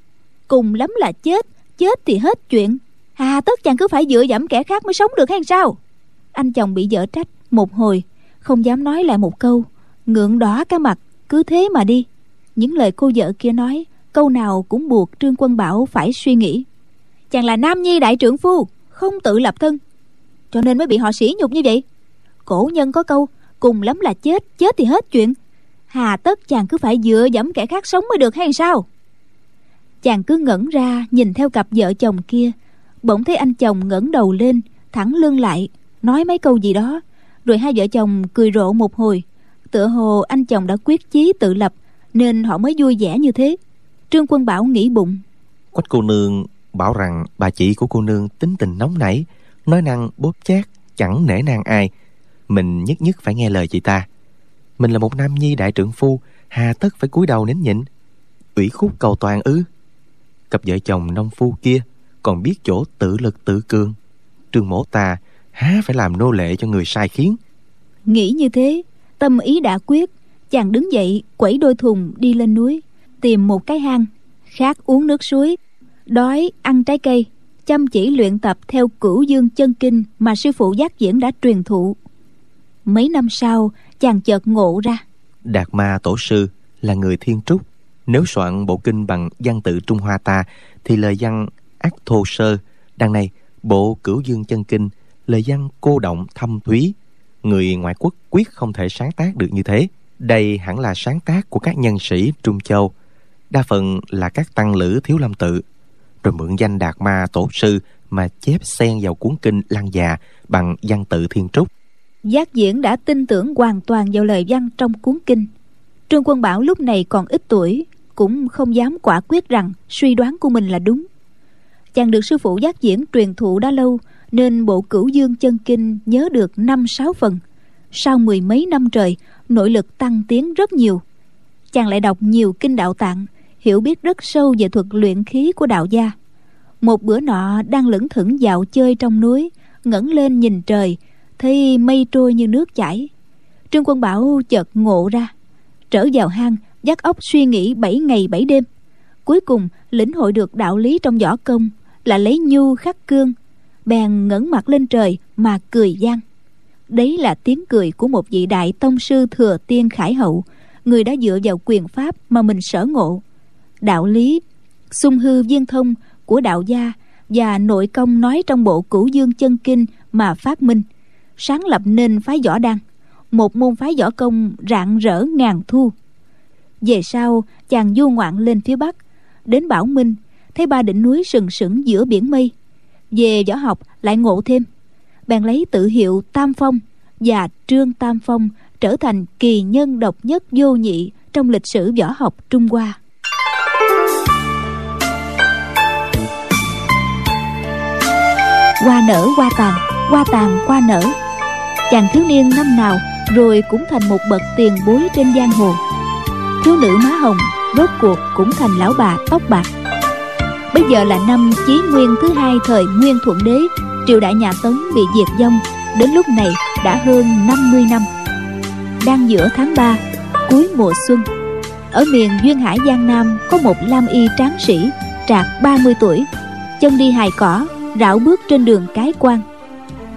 cùng lắm là chết chết thì hết chuyện. Hà, tất chàng cứ phải dựa dẫm kẻ khác mới sống được hay sao? Anh chồng bị vợ trách một hồi, không dám nói lại một câu ngượng đỏ cả mặt, cứ thế mà đi. Những lời cô vợ kia nói, câu nào cũng buộc trương quân bảo phải suy nghĩ. Chàng là nam nhi đại trưởng phu, không tự lập thân. Cho nên mới bị họ sỉ nhục như vậy. Cổ nhân có câu, cùng lắm là chết chết thì hết chuyện. Hà tất chàng cứ phải dựa dẫm kẻ khác sống mới được hay sao? Chàng cứ ngẩn ra, nhìn theo cặp vợ chồng kia. Bỗng thấy anh chồng ngẩng đầu lên, thẳng lưng lại, nói mấy câu gì đó. Rồi hai vợ chồng cười rộ một hồi tựa hồ anh chồng đã quyết chí tự lập nên họ mới vui vẻ như thế. Trương quân bảo nghĩ bụng. Quách cô nương bảo rằng bà chị của cô nương tính tình nóng nảy nói năng bóp chát chẳng nể nang ai. Mình nhất nhất phải nghe lời chị ta. Mình là một nam nhi đại trượng phu hà tất phải cúi đầu nín nhịn. Ủy khúc cầu toàn ư. Cặp vợ chồng nông phu kia còn biết chỗ tự lực tự cường. Trương mổ ta há phải làm nô lệ cho người sai khiến. Nghĩ như thế tâm ý đã quyết, chàng đứng dậy, quẩy đôi thùng đi lên núi, tìm một cái hang khát uống nước suối, đói, ăn trái cây, chăm chỉ luyện tập theo cửu dương chân kinh mà sư phụ giác diễn đã truyền thụ. Mấy năm sau, chàng chợt ngộ ra. Đạt ma tổ sư là người thiên trúc. Nếu soạn bộ kinh bằng văn tự trung hoa ta, thì lời văn ác thô sơ, đằng này bộ cửu dương chân kinh, lời văn cô động thâm thúy người ngoại quốc quyết không thể sáng tác được như thế. Đây hẳn là sáng tác của các nhân sĩ trung châu. Đa phần là các tăng lữ thiếu lâm tự. Rồi mượn danh đạt ma tổ sư mà chép xen vào cuốn kinh lăng già bằng văn tự thiên trúc. Giác diễn đã tin tưởng hoàn toàn vào lời văn trong cuốn kinh. Trương quân bảo lúc này còn ít tuổi, cũng không dám quả quyết rằng suy đoán của mình là đúng. Chàng được sư phụ giác diễn truyền thụ đã lâu nên bộ cửu dương chân kinh nhớ được năm sáu phần. Sau mười mấy năm trời, nội lực tăng tiến rất nhiều. Chàng lại đọc nhiều kinh đạo tạng, hiểu biết rất sâu về thuật luyện khí của đạo gia. Một bữa nọ đang lững thững dạo chơi trong núi, ngẩng lên nhìn trời, thấy mây trôi như nước chảy. Trương quân bảo chợt ngộ ra, trở vào hang, dắt óc suy nghĩ bảy ngày bảy đêm. Cuối cùng, lĩnh hội được đạo lý trong võ công là lấy nhu khắc cương bèn ngẩng mặt lên trời mà cười gian. Đấy là tiếng cười của một vị đại tông sư thừa tiên khải hậu, người đã dựa vào quyền pháp mà mình sở ngộ. Đạo lý sung hư viên thông của đạo gia và nội công nói trong bộ cửu dương chân kinh mà phát minh, sáng lập nên phái võ đăng một môn phái võ công rạng rỡ ngàn thu. Về sau, chàng du ngoạn lên phía bắc, đến bảo minh, thấy ba đỉnh núi sừng sững giữa biển mây về võ học lại ngộ thêm. Bèn lấy tự hiệu tam phong và trương tam phong trở thành kỳ nhân độc nhất vô nhị trong lịch sử võ học trung hoa. Hoa nở, hoa tàn hoa tàn, hoa nở. Chàng thiếu niên năm nào rồi cũng thành một bậc tiền bối trên giang hồ. Thiếu nữ má hồng rốt cuộc cũng thành lão bà tóc bạc bây giờ là năm chí nguyên thứ hai thời nguyên thuận đế, triều đại nhà tống bị diệt vong. Đến lúc này đã hơn 50 năm. Đang giữa tháng 3 cuối mùa xuân, ở miền duyên hải giang nam có một lam y tráng sĩ, trạc 30 tuổi, chân đi hài cỏ, rảo bước trên đường cái quan.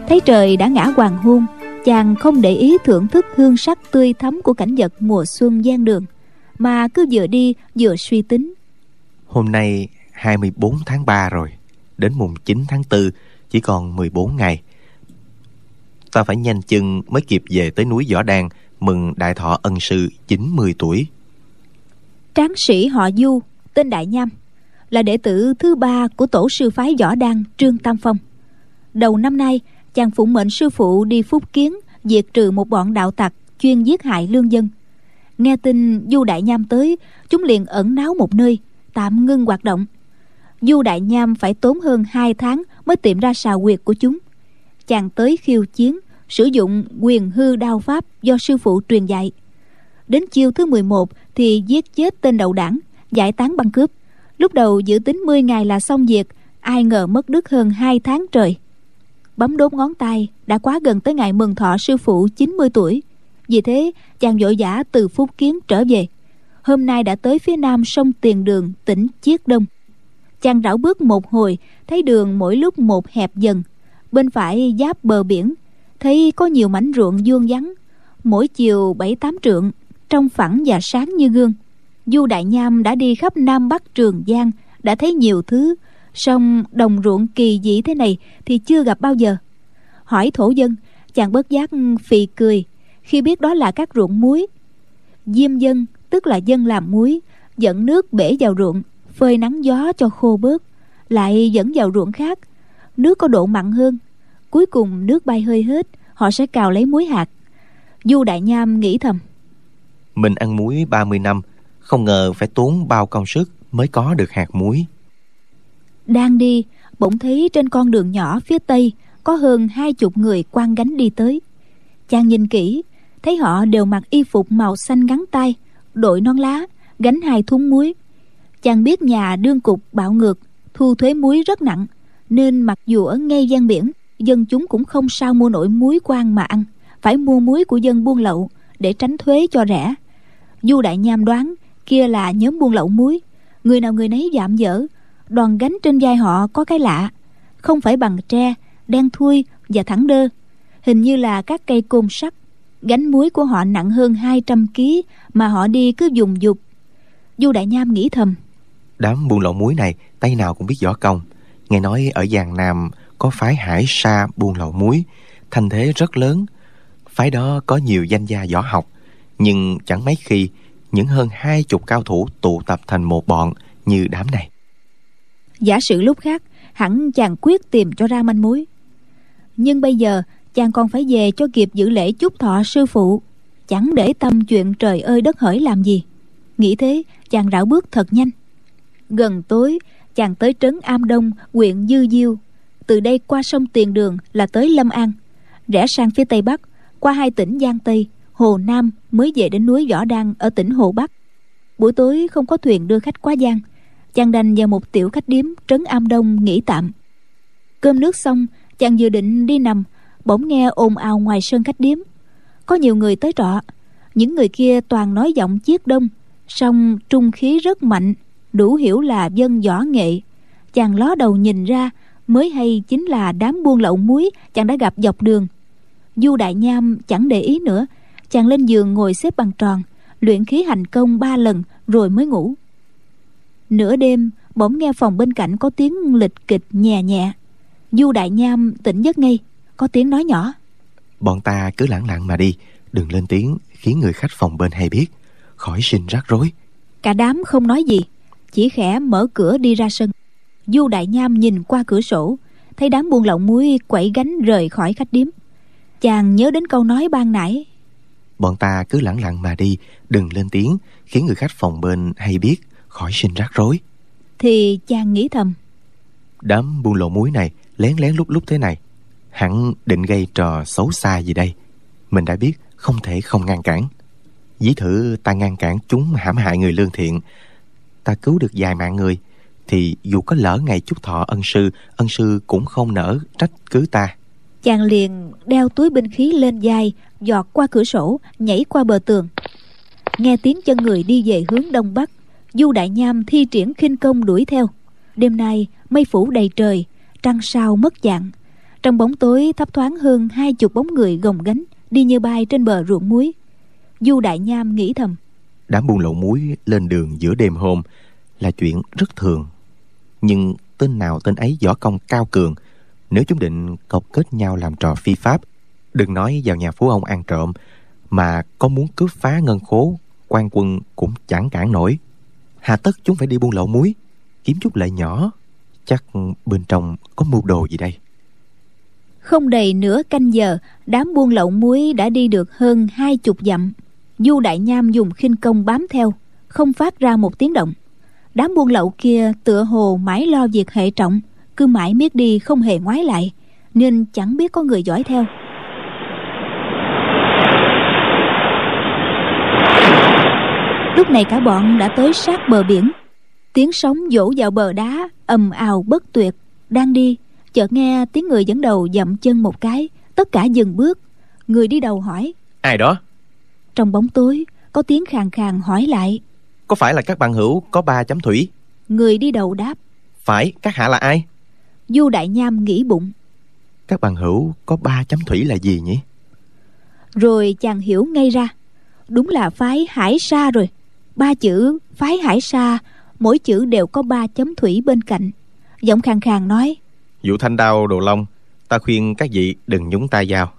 Thấy trời đã ngã hoàng hôn, chàng không để ý thưởng thức hương sắc tươi thắm của cảnh vật mùa xuân gian đường, mà cứ vừa đi vừa suy tính. Hôm nay 24 tháng 3 rồi đến mùng 9 tháng 4 chỉ còn 14 ngày ta phải nhanh chân mới kịp về tới núi Võ Đan mừng đại thọ ân sư 90 tuổi. Tráng sĩ họ Du, tên Đại Nham, là đệ tử thứ ba của tổ sư phái Võ Đan Trương Tam Phong. Đầu năm nay, chàng phụng mệnh sư phụ đi phúc kiến diệt trừ một bọn đạo tặc chuyên giết hại lương dân. Nghe tin Du Đại Nham tới, chúng liền ẩn náu một nơi, tạm ngưng hoạt động. Du Đại Nham phải tốn hơn 2 tháng mới tìm ra xào quyệt của chúng – chàng tới khiêu chiến, sử dụng quyền hư đao pháp do sư phụ truyền dạy. Đến chiêu thứ 11 thì giết chết tên đầu đảng, giải tán băng cướp. Lúc đầu dự tính 10 ngày là xong việc, ai ngờ mất đứt hơn 2 tháng trời. Bấm đốt ngón tay đã quá gần tới ngày mừng thọ sư phụ 90 tuổi. Vì thế, chàng vội vã từ phúc kiến trở về. Hôm nay đã tới phía nam sông tiền đường, tỉnh chiết đông chàng rảo bước một hồi, thấy đường mỗi lúc một hẹp dần. Bên phải giáp bờ biển, thấy có nhiều mảnh ruộng vuông vắn mỗi chiều bảy tám trượng, trong phẳng và sáng như gương. Du đại nham đã đi khắp nam bắc trường giang, đã thấy nhiều thứ. Song đồng ruộng kỳ dị thế này thì chưa gặp bao giờ. Hỏi thổ dân, chàng bớt giác phì cười. Khi biết đó là các ruộng muối, diêm dân, tức là dân làm muối, dẫn nước bể vào ruộng phơi nắng gió cho khô bớt lại dẫn vào ruộng khác. Nước có độ mặn hơn cuối cùng nước bay hơi hết họ sẽ cào lấy muối hạt. Du đại nham nghĩ thầm. Mình ăn muối 30 năm không ngờ phải tốn bao công sức mới có được hạt muối. Đang đi bỗng thấy trên con đường nhỏ phía tây có hơn hai chục người quan gánh đi tới. Chàng nhìn kỹ thấy họ đều mặc y phục màu xanh ngắn tay đội non lá gánh hai thúng muối chàng biết nhà đương cục bạo ngược, thu thuế muối rất nặng, nên mặc dù ở ngay gian biển, dân chúng cũng không sao mua nổi muối quan mà ăn, phải mua muối của dân buôn lậu để tránh thuế cho rẻ. Du đại nham đoán, kia là nhóm buôn lậu muối, người nào người nấy giảm dở đoàn gánh trên vai họ có cái lạ, không phải bằng tre, đen thui và thẳng đơ, hình như là các cây côn sắt. Gánh muối của họ nặng hơn 200 kg mà họ đi cứ dùng dục. Du đại nham nghĩ thầm đám buôn lậu muối này, tay nào cũng biết võ công. Nghe nói ở giang nam có phái hải sa buôn lậu muối thành thế rất lớn. Phái đó có nhiều danh gia võ học, nhưng chẳng mấy khi những hơn hai chục cao thủ tụ tập thành một bọn như đám này. Giả sử lúc khác, hẳn chàng quyết tìm cho ra manh mối. Nhưng bây giờ, chàng còn phải về cho kịp giữ lễ chúc thọ sư phụ. Chẳng để tâm chuyện trời ơi đất hỡi làm gì. Nghĩ thế, chàng rảo bước thật nhanh gần tối, chàng tới trấn am đông, huyện dư diêu. Từ đây qua sông tiền đường là tới lâm an. Rẽ sang phía tây bắc, qua hai tỉnh giang tây, hồ nam mới về đến núi võ đăng ở tỉnh hồ bắc. Buổi tối không có thuyền đưa khách qua giang chàng đành vào một tiểu khách điếm trấn am đông nghỉ tạm. Cơm nước xong, chàng dự định đi nằm, bỗng nghe ồn ào ngoài sân khách điếm. Có nhiều người tới trọ, những người kia toàn nói giọng chiết đông, song trung khí rất mạnh đủ hiểu là dân võ nghệ. Chàng ló đầu nhìn ra mới hay chính là đám buôn lậu muối chàng đã gặp dọc đường. Du đại nham chẳng để ý nữa chàng lên giường ngồi xếp bằng tròn luyện khí hành công ba lần rồi mới ngủ. Nửa đêm bỗng nghe phòng bên cạnh có tiếng lịch kịch nhẹ nhẹ. Du đại nham tỉnh giấc ngay có tiếng nói nhỏ. Bọn ta cứ lẳng lặng mà đi đừng lên tiếng khiến người khách phòng bên hay biết. Khỏi sinh rắc rối. Cả đám không nói gì chỉ khẽ mở cửa đi ra sân. Du đại nham nhìn qua cửa sổ thấy đám buôn lậu muối quẩy gánh rời khỏi khách điếm. Chàng nhớ đến câu nói ban nãy. Bọn ta cứ lẳng lặng mà đi đừng lên tiếng khiến người khách phòng bên hay biết khỏi sinh rắc rối. Thì chàng nghĩ thầm. Đám buôn lậu muối này lén lén lúc lúc thế này. Hẳn định gây trò xấu xa gì đây? Mình đã biết không thể không ngăn cản. Dĩ thử ta ngăn cản chúng hãm hại người lương thiện ta cứu được vài mạng người, thì dù có lỡ ngày chúc thọ ân sư ân sư cũng không nỡ trách cứ ta. Chàng liền đeo túi binh khí lên vai, giọt qua cửa sổ, nhảy qua bờ tường. Nghe tiếng chân người đi về hướng đông bắc, du đại nham thi triển khinh công đuổi theo. Đêm nay, mây phủ đầy trời, trăng sao mất dạng. Trong bóng tối thấp thoáng hơn hai chục bóng người gồng gánh, đi như bay trên bờ ruộng muối. Du đại nham nghĩ thầm đám buôn lậu muối lên đường giữa đêm hôm là chuyện rất thường. Nhưng tên nào tên ấy võ công cao cường, nếu chúng định cọc kết nhau làm trò phi pháp, đừng nói vào nhà phú ông ăn trộm, mà có muốn cướp phá ngân khố, quan quân cũng chẳng cản nổi. Hà tất chúng phải đi buôn lậu muối, kiếm chút lợi nhỏ, chắc bên trong có mưu đồ gì đây? Không đầy nửa canh giờ, đám buôn lậu muối đã đi được hơn hai chục dặm du đại nham dùng khinh công bám theo, không phát ra một tiếng động. Đám buôn lậu kia tựa hồ mãi lo việc hệ trọng, cứ mãi miết đi không hề ngoái lại, nên chẳng biết có người dõi theo. Lúc này cả bọn đã tới sát bờ biển. Tiếng sóng vỗ vào bờ đá, ầm ào bất tuyệt, đang đi. Chợt nghe tiếng người dẫn đầu dậm chân một cái, tất cả dừng bước. Người đi đầu hỏi, ai đó? Trong bóng tối có tiếng khàn khàn hỏi lại. Có phải là các bạn hữu có ba chấm thủy? Người đi đầu đáp. Phải các hạ là ai? Du đại nham nghĩ bụng. Các bạn hữu có ba chấm thủy là gì nhỉ? Rồi chàng hiểu ngay ra. Đúng là phái hải sa rồi. Ba chữ phái hải sa mỗi chữ đều có ba chấm thủy bên cạnh. Giọng khàn khàn nói. Vụ thanh đao đồ long ta khuyên các vị đừng nhúng tay vào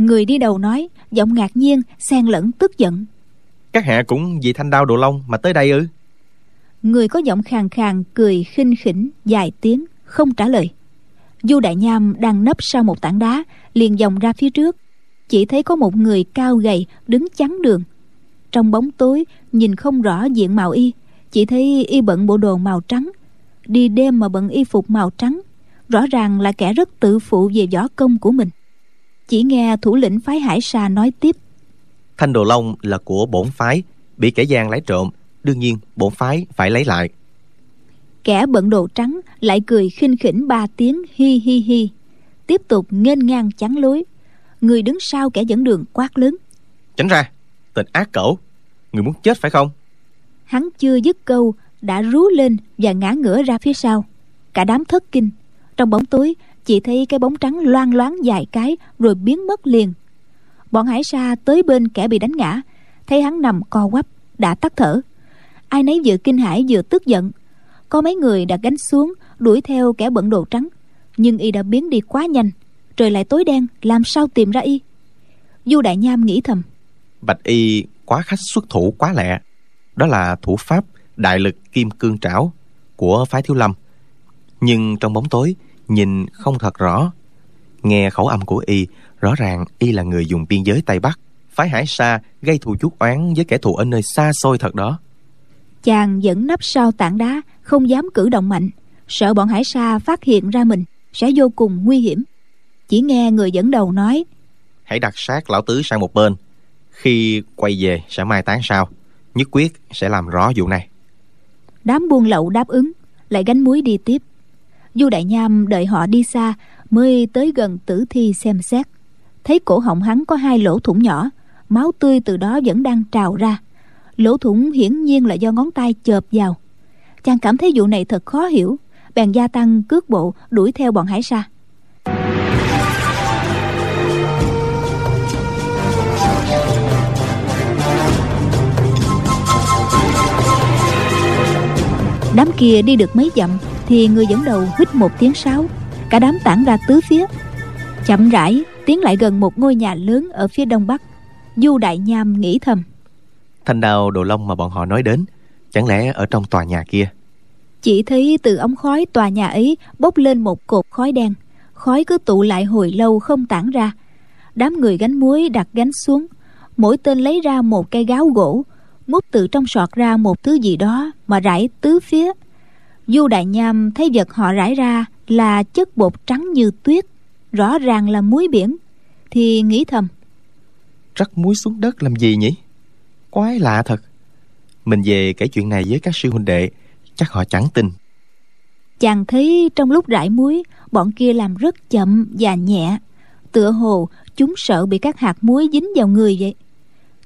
người đi đầu nói giọng ngạc nhiên xen lẫn tức giận. Các hạ cũng vì thanh đao đồ long mà tới đây ư? Người có giọng khàn khàn cười khinh khỉnh dài tiếng không trả lời. Du đại nham đang nấp sau một tảng đá liền vòng ra phía trước. Chỉ thấy có một người cao gầy đứng chắn đường. Trong bóng tối nhìn không rõ diện mạo y chỉ thấy y bận bộ đồ màu trắng. Đi đêm mà bận y phục màu trắng rõ ràng là kẻ rất tự phụ về võ công của mình chỉ nghe thủ lĩnh phái hải sa nói tiếp. Thanh đồ long là của bổn phái bị kẻ gian lấy trộm đương nhiên bổn phái phải lấy lại. Kẻ bận đồ trắng lại cười khinh khỉnh ba tiếng hi hi hi tiếp tục nghênh ngang chắn lối. Người đứng sau kẻ dẫn đường quát lớn. Tránh ra tên ác cẩu người muốn chết phải không? Hắn chưa dứt câu đã rú lên và ngã ngửa ra phía sau. Cả đám thất kinh. Trong bóng tối chỉ thấy cái bóng trắng loang loáng dài cái rồi biến mất liền. Bọn hải sa tới bên kẻ bị đánh ngã. Thấy hắn nằm co quắp, đã tắt thở. Ai nấy vừa kinh hãi vừa tức giận. Có mấy người đã gánh xuống, đuổi theo kẻ bận đồ trắng. Nhưng y đã biến đi quá nhanh, trời lại tối đen, làm sao tìm ra y? Du đại nham nghĩ thầm. Bạch y quá khách xuất thủ quá lẹ. Đó là thủ pháp đại lực kim cương trảo của phái thiếu lâm. Nhưng trong bóng tối nhìn không thật rõ. Nghe khẩu âm của y rõ ràng y là người dùng biên giới tây bắc phái hải sa gây thù chuốc oán với kẻ thù ở nơi xa xôi thật đó. Chàng vẫn nấp sau tảng đá không dám cử động mạnh. Sợ bọn hải sa phát hiện ra mình sẽ vô cùng nguy hiểm. Chỉ nghe người dẫn đầu nói hãy đặt sát lão tứ sang một bên. Khi quay về sẽ mai tán sau nhất quyết sẽ làm rõ vụ này. Đám buôn lậu đáp ứng lại gánh muối đi tiếp du đại nham đợi họ đi xa mới tới gần tử thi xem xét. Thấy cổ họng hắn có hai lỗ thủng nhỏ, máu tươi từ đó vẫn đang trào ra. Lỗ thủng hiển nhiên là do ngón tay chợp vào. Chàng cảm thấy vụ này thật khó hiểu, bèn gia tăng cước bộ đuổi theo bọn hải sa. Đám kia đi được mấy dặm thì người dẫn đầu huýt một tiếng sáo. Cả đám tản ra tứ phía. Chậm rãi tiến lại gần một ngôi nhà lớn ở phía đông bắc. Du đại nham nghĩ thầm. Thanh đao đồ long mà bọn họ nói đến chẳng lẽ ở trong tòa nhà kia? Chỉ thấy từ ống khói tòa nhà ấy bốc lên một cột khói đen. Khói cứ tụ lại hồi lâu không tản ra. Đám người gánh muối đặt gánh xuống. Mỗi tên lấy ra một cây gáo gỗ múc từ trong sọt ra một thứ gì đó mà rải tứ phía du đại nham thấy vật họ rải ra là chất bột trắng như tuyết rõ ràng là muối biển thì nghĩ thầm rắc muối xuống đất làm gì nhỉ? Quái lạ thật. Mình về kể chuyện này với các sư huynh đệ chắc họ chẳng tin. Chàng thấy trong lúc rải muối bọn kia làm rất chậm và nhẹ tựa hồ chúng sợ bị các hạt muối dính vào người vậy.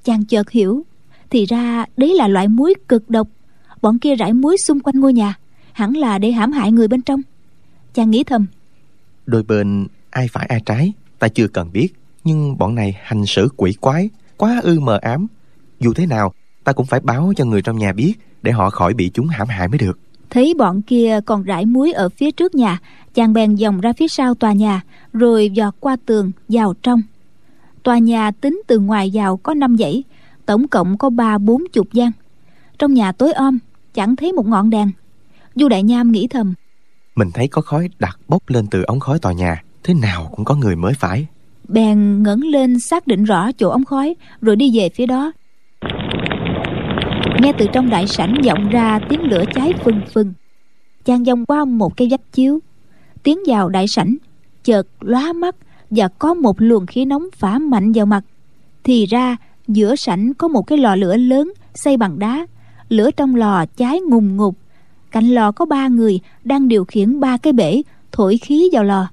Chàng chợt hiểu thì ra đấy là loại muối cực độc. Bọn kia rải muối xung quanh ngôi nhà hẳn là để hãm hại người bên trong. Chàng nghĩ thầm. Đôi bên ai phải ai trái Ta chưa cần biết Nhưng bọn này hành xử quỷ quái Quá ư mờ ám. Dù thế nào ta cũng phải báo cho người trong nhà biết Để họ khỏi bị chúng hãm hại mới được. Thấy bọn kia còn rải muối ở phía trước nhà chàng bèn dòng ra phía sau tòa nhà rồi dọt qua tường vào trong. Tòa nhà tính từ ngoài vào có năm dãy tổng cộng có ba bốn chục gian. Trong nhà tối om chẳng thấy một ngọn đèn du đại nham nghĩ thầm. Mình thấy có khói đặc bốc lên từ ống khói tòa nhà. Thế nào cũng có người mới phải. Bèn ngẩng lên xác định rõ chỗ ống khói rồi đi về phía đó. Nghe từ trong đại sảnh vọng ra tiếng lửa cháy phừng phừng. Chàng vòng qua một cây vách chiếu. Tiến vào đại sảnh chợt lóa mắt và có một luồng khí nóng phả mạnh vào mặt. Thì ra giữa sảnh có một cái lò lửa lớn xây bằng đá. Lửa trong lò cháy ngùng ngục cạnh lò có ba người đang điều khiển ba cái bể, thổi khí vào lò.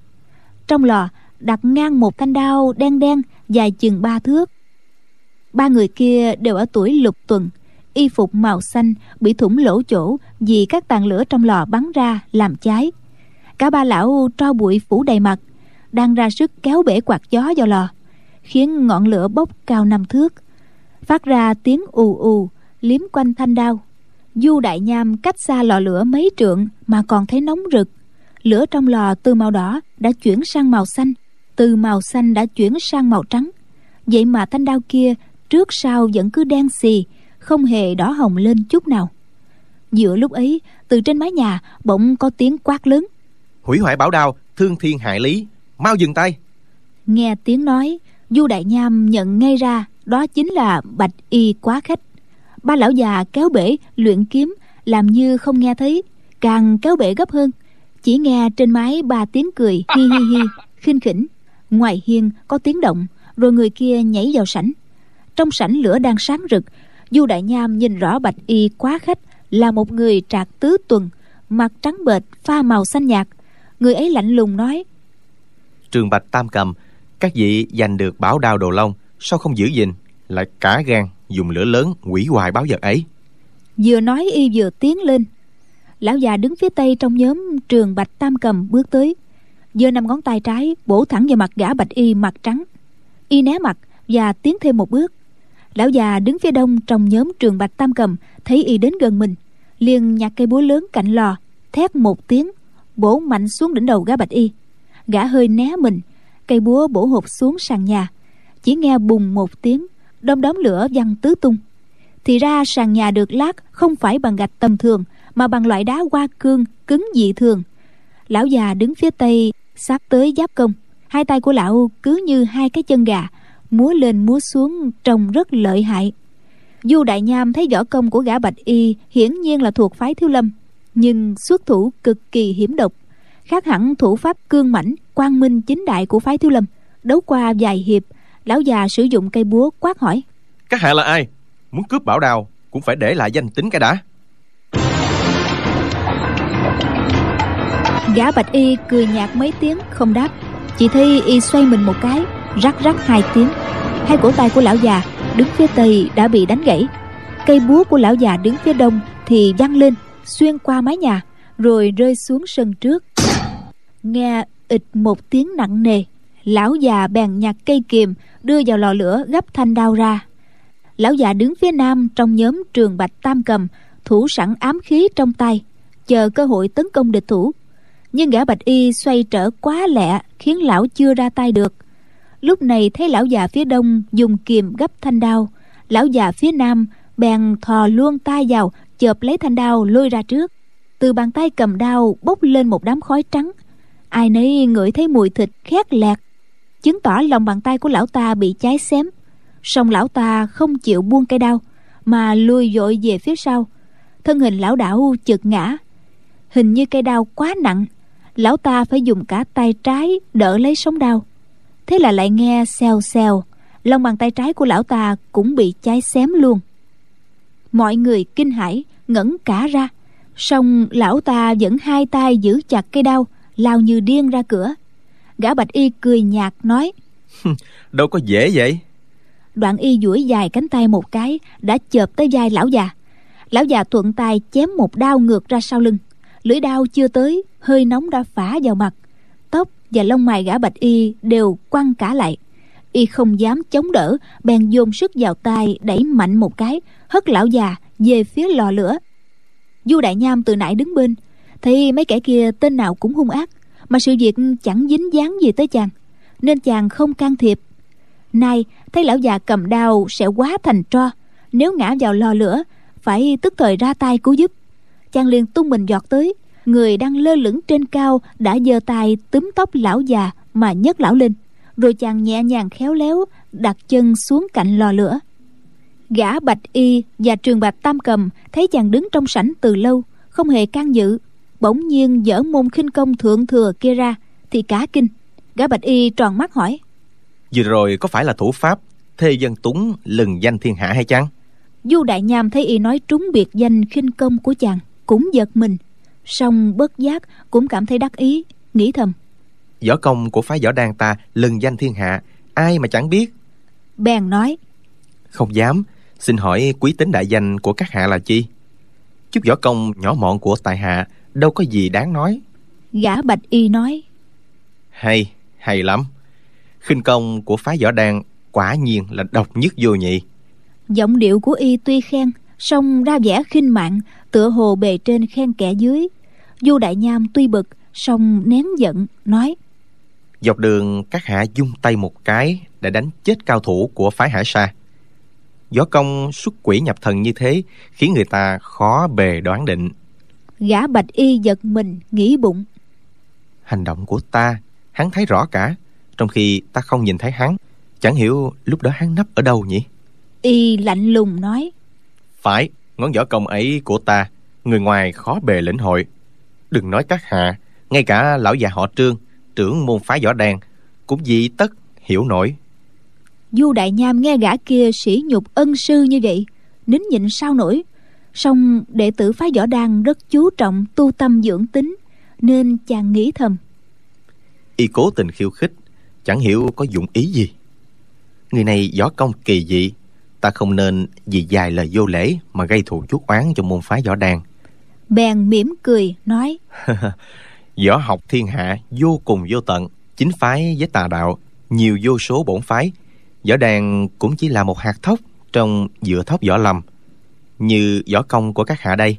Trong lò, đặt ngang một thanh đao đen đen dài chừng ba thước. Ba người kia đều ở tuổi lục tuần, y phục màu xanh bị thủng lỗ chỗ vì các tàn lửa trong lò bắn ra làm cháy. Cả ba lão tro bụi phủ đầy mặt, đang ra sức kéo bể quạt gió vào lò, khiến ngọn lửa bốc cao năm thước. Phát ra tiếng ù ù, liếm quanh thanh đao du đại nham cách xa lò lửa mấy trượng mà còn thấy nóng rực. Lửa trong lò từ màu đỏ đã chuyển sang màu xanh từ màu xanh đã chuyển sang màu trắng. Vậy mà thanh đao kia trước sau vẫn cứ đen xì không hề đỏ hồng lên chút nào. Giữa lúc ấy từ trên mái nhà bỗng có tiếng quát lớn. Hủy hoại bảo đao thương thiên hại lý mau dừng tay. Nghe tiếng nói du đại nham nhận ngay ra đó chính là bạch y quá khách ba lão già kéo bể luyện kiếm, làm như không nghe thấy, càng kéo bể gấp hơn. Chỉ nghe trên mái ba tiếng cười, hi hi hi, khinh khỉnh. Ngoài hiên có tiếng động, rồi người kia nhảy vào sảnh. Trong sảnh lửa đang sáng rực, du đại nham nhìn rõ bạch y quá khách, là một người trạc tứ tuần, mặt trắng bệch, pha màu xanh nhạt. Người ấy lạnh lùng nói, trường bạch tam cầm, các vị giành được bảo đao đồ long, sao không giữ gìn? Lại cả gan dùng lửa lớn quỷ hoài báo vật ấy. Vừa nói y vừa tiến lên. Lão già đứng phía tây trong nhóm trường bạch tam cầm bước tới, giơ năm ngón tay trái bổ thẳng vào mặt gã bạch y mặt trắng. Y né mặt và tiến thêm một bước. Lão già đứng phía đông trong nhóm trường bạch tam cầm thấy y đến gần mình, liền nhặt cây búa lớn cạnh lò, thét một tiếng, bổ mạnh xuống đỉnh đầu gã bạch y. Gã hơi né mình, cây búa bổ hụt xuống sàn nhà, chỉ nghe bùng một tiếng đom đóm lửa văng tứ tung. Thì ra sàn nhà được lát không phải bằng gạch tầm thường, mà bằng loại đá hoa cương cứng dị thường. Lão già đứng phía tây, sát tới giáp công. Hai tay của lão cứ như hai cái chân gà, múa lên múa xuống, trông rất lợi hại. Du đại nham thấy võ công của gã bạch y hiển nhiên là thuộc phái thiếu lâm, nhưng xuất thủ cực kỳ hiểm độc. Khác hẳn thủ pháp cương mãnh, quang minh chính đại của phái thiếu lâm, đấu qua vài hiệp lão già sử dụng cây búa quát hỏi. Các hạ là ai? Muốn cướp bảo đào cũng phải để lại danh tính cái đã. Gã bạch y cười nhạt mấy tiếng không đáp. Chỉ thấy y xoay mình một cái rắc rắc hai tiếng. Hai cổ tay của lão già đứng phía tây đã bị đánh gãy. Cây búa của lão già đứng phía đông thì văng lên xuyên qua mái nhà rồi rơi xuống sân trước. Nghe ịch một tiếng nặng nề lão già bèn nhặt cây kiềm đưa vào lò lửa gấp thanh đao ra. Lão già đứng phía nam trong nhóm trường bạch tam cầm, thủ sẵn ám khí trong tay, chờ cơ hội tấn công địch thủ. Nhưng gã bạch y xoay trở quá lẹ, khiến lão chưa ra tay được. Lúc này thấy lão già phía đông dùng kiềm gấp thanh đao, lão già phía nam bèn thò luôn tay vào, chợp lấy thanh đao lôi ra trước. Từ bàn tay cầm đao bốc lên một đám khói trắng. Ai nấy ngửi thấy mùi thịt khét lẹt chứng tỏ lòng bàn tay của lão ta bị cháy xém. Song lão ta không chịu buông cây đao mà lùi dội về phía sau. Thân hình lão đảo chực ngã. Hình như cây đao quá nặng, lão ta phải dùng cả tay trái đỡ lấy sống đao thế là lại nghe xèo xèo, lòng bàn tay trái của lão ta cũng bị cháy xém luôn. Mọi người kinh hãi, ngẩn cả ra. Song lão ta vẫn hai tay giữ chặt cây đao lao như điên ra cửa gã bạch y cười nhạt nói đâu có dễ vậy. Đoạn y duỗi dài cánh tay một cái đã chợp tới vai lão già. Lão già thuận tay chém một đao ngược ra sau lưng. Lưỡi đao chưa tới hơi nóng đã phả vào mặt. Tóc và lông mày gã bạch y đều quăng cả lại. Y không dám chống đỡ bèn dồn sức vào tay đẩy mạnh một cái hất lão già về phía lò lửa. Du đại nham từ nãy đứng bên thấy mấy kẻ kia tên nào cũng hung ác mà sự việc chẳng dính dáng gì tới chàng, nên chàng không can thiệp. Nay, thấy lão già cầm đao sẽ quá thành tro, nếu ngã vào lò lửa, phải tức thời ra tay cứu giúp. Chàng liền tung mình giọt tới, người đang lơ lửng trên cao đã giơ tay túm tóc lão già mà nhấc lão lên. Rồi chàng nhẹ nhàng khéo léo đặt chân xuống cạnh lò lửa. Gã bạch y và trường bạch tam cầm thấy chàng đứng trong sảnh từ lâu, không hề can dự bỗng nhiên dở môn khinh công thượng thừa kia ra thì cả kinh. Gã bạch y tròn mắt hỏi. Vừa rồi có phải là thủ pháp thê dân túng lừng danh thiên hạ hay chăng? Du đại nham thấy y nói trúng biệt danh khinh công của chàng cũng giật mình. Song bất giác cũng cảm thấy đắc ý nghĩ thầm. Võ công của phái võ đan ta lừng danh thiên hạ ai mà chẳng biết? Bèn nói. Không dám xin hỏi quý tính đại danh của các hạ là chi? Chút võ công nhỏ mọn của tài hạ đâu có gì đáng nói. Gã bạch y nói. Hay hay lắm. Khinh công của phái võ đan quả nhiên là độc nhất vô nhị. Giọng điệu của y tuy khen song ra vẻ khinh mạng tựa hồ bề trên khen kẻ dưới. Du đại nham tuy bực song nén giận nói. Dọc đường các hạ dung tay một cái để đánh chết cao thủ của phái hải sa. Võ công xuất quỷ nhập thần như thế khiến người ta khó bề đoán định gã bạch y giật mình nghĩ bụng. Hành động của ta hắn thấy rõ cả trong khi ta không nhìn thấy hắn. Chẳng hiểu lúc đó hắn nấp ở đâu nhỉ? Y lạnh lùng nói. Phải ngón võ công ấy của ta người ngoài khó bề lĩnh hội. Đừng nói các hạ ngay cả lão già họ trương trưởng môn phái võ đàn cũng dị tất hiểu nổi. Du đại nham nghe gã kia sỉ nhục ân sư như vậy nín nhịn sao nổi song đệ tử phái võ đan rất chú trọng tu tâm dưỡng tính nên chàng nghĩ thầm. Y cố tình khiêu khích chẳng hiểu có dụng ý gì. Người này võ công kỳ dị ta không nên vì dài lời vô lễ mà gây thù chuốc oán cho môn phái võ đàn bèn mỉm cười nói võ học thiên hạ vô cùng vô tận chính phái với tà đạo nhiều vô số bổn phái. Võ đàn cũng chỉ là một hạt thóc trong giữa thóc võ lâm như võ công của các hạ đây.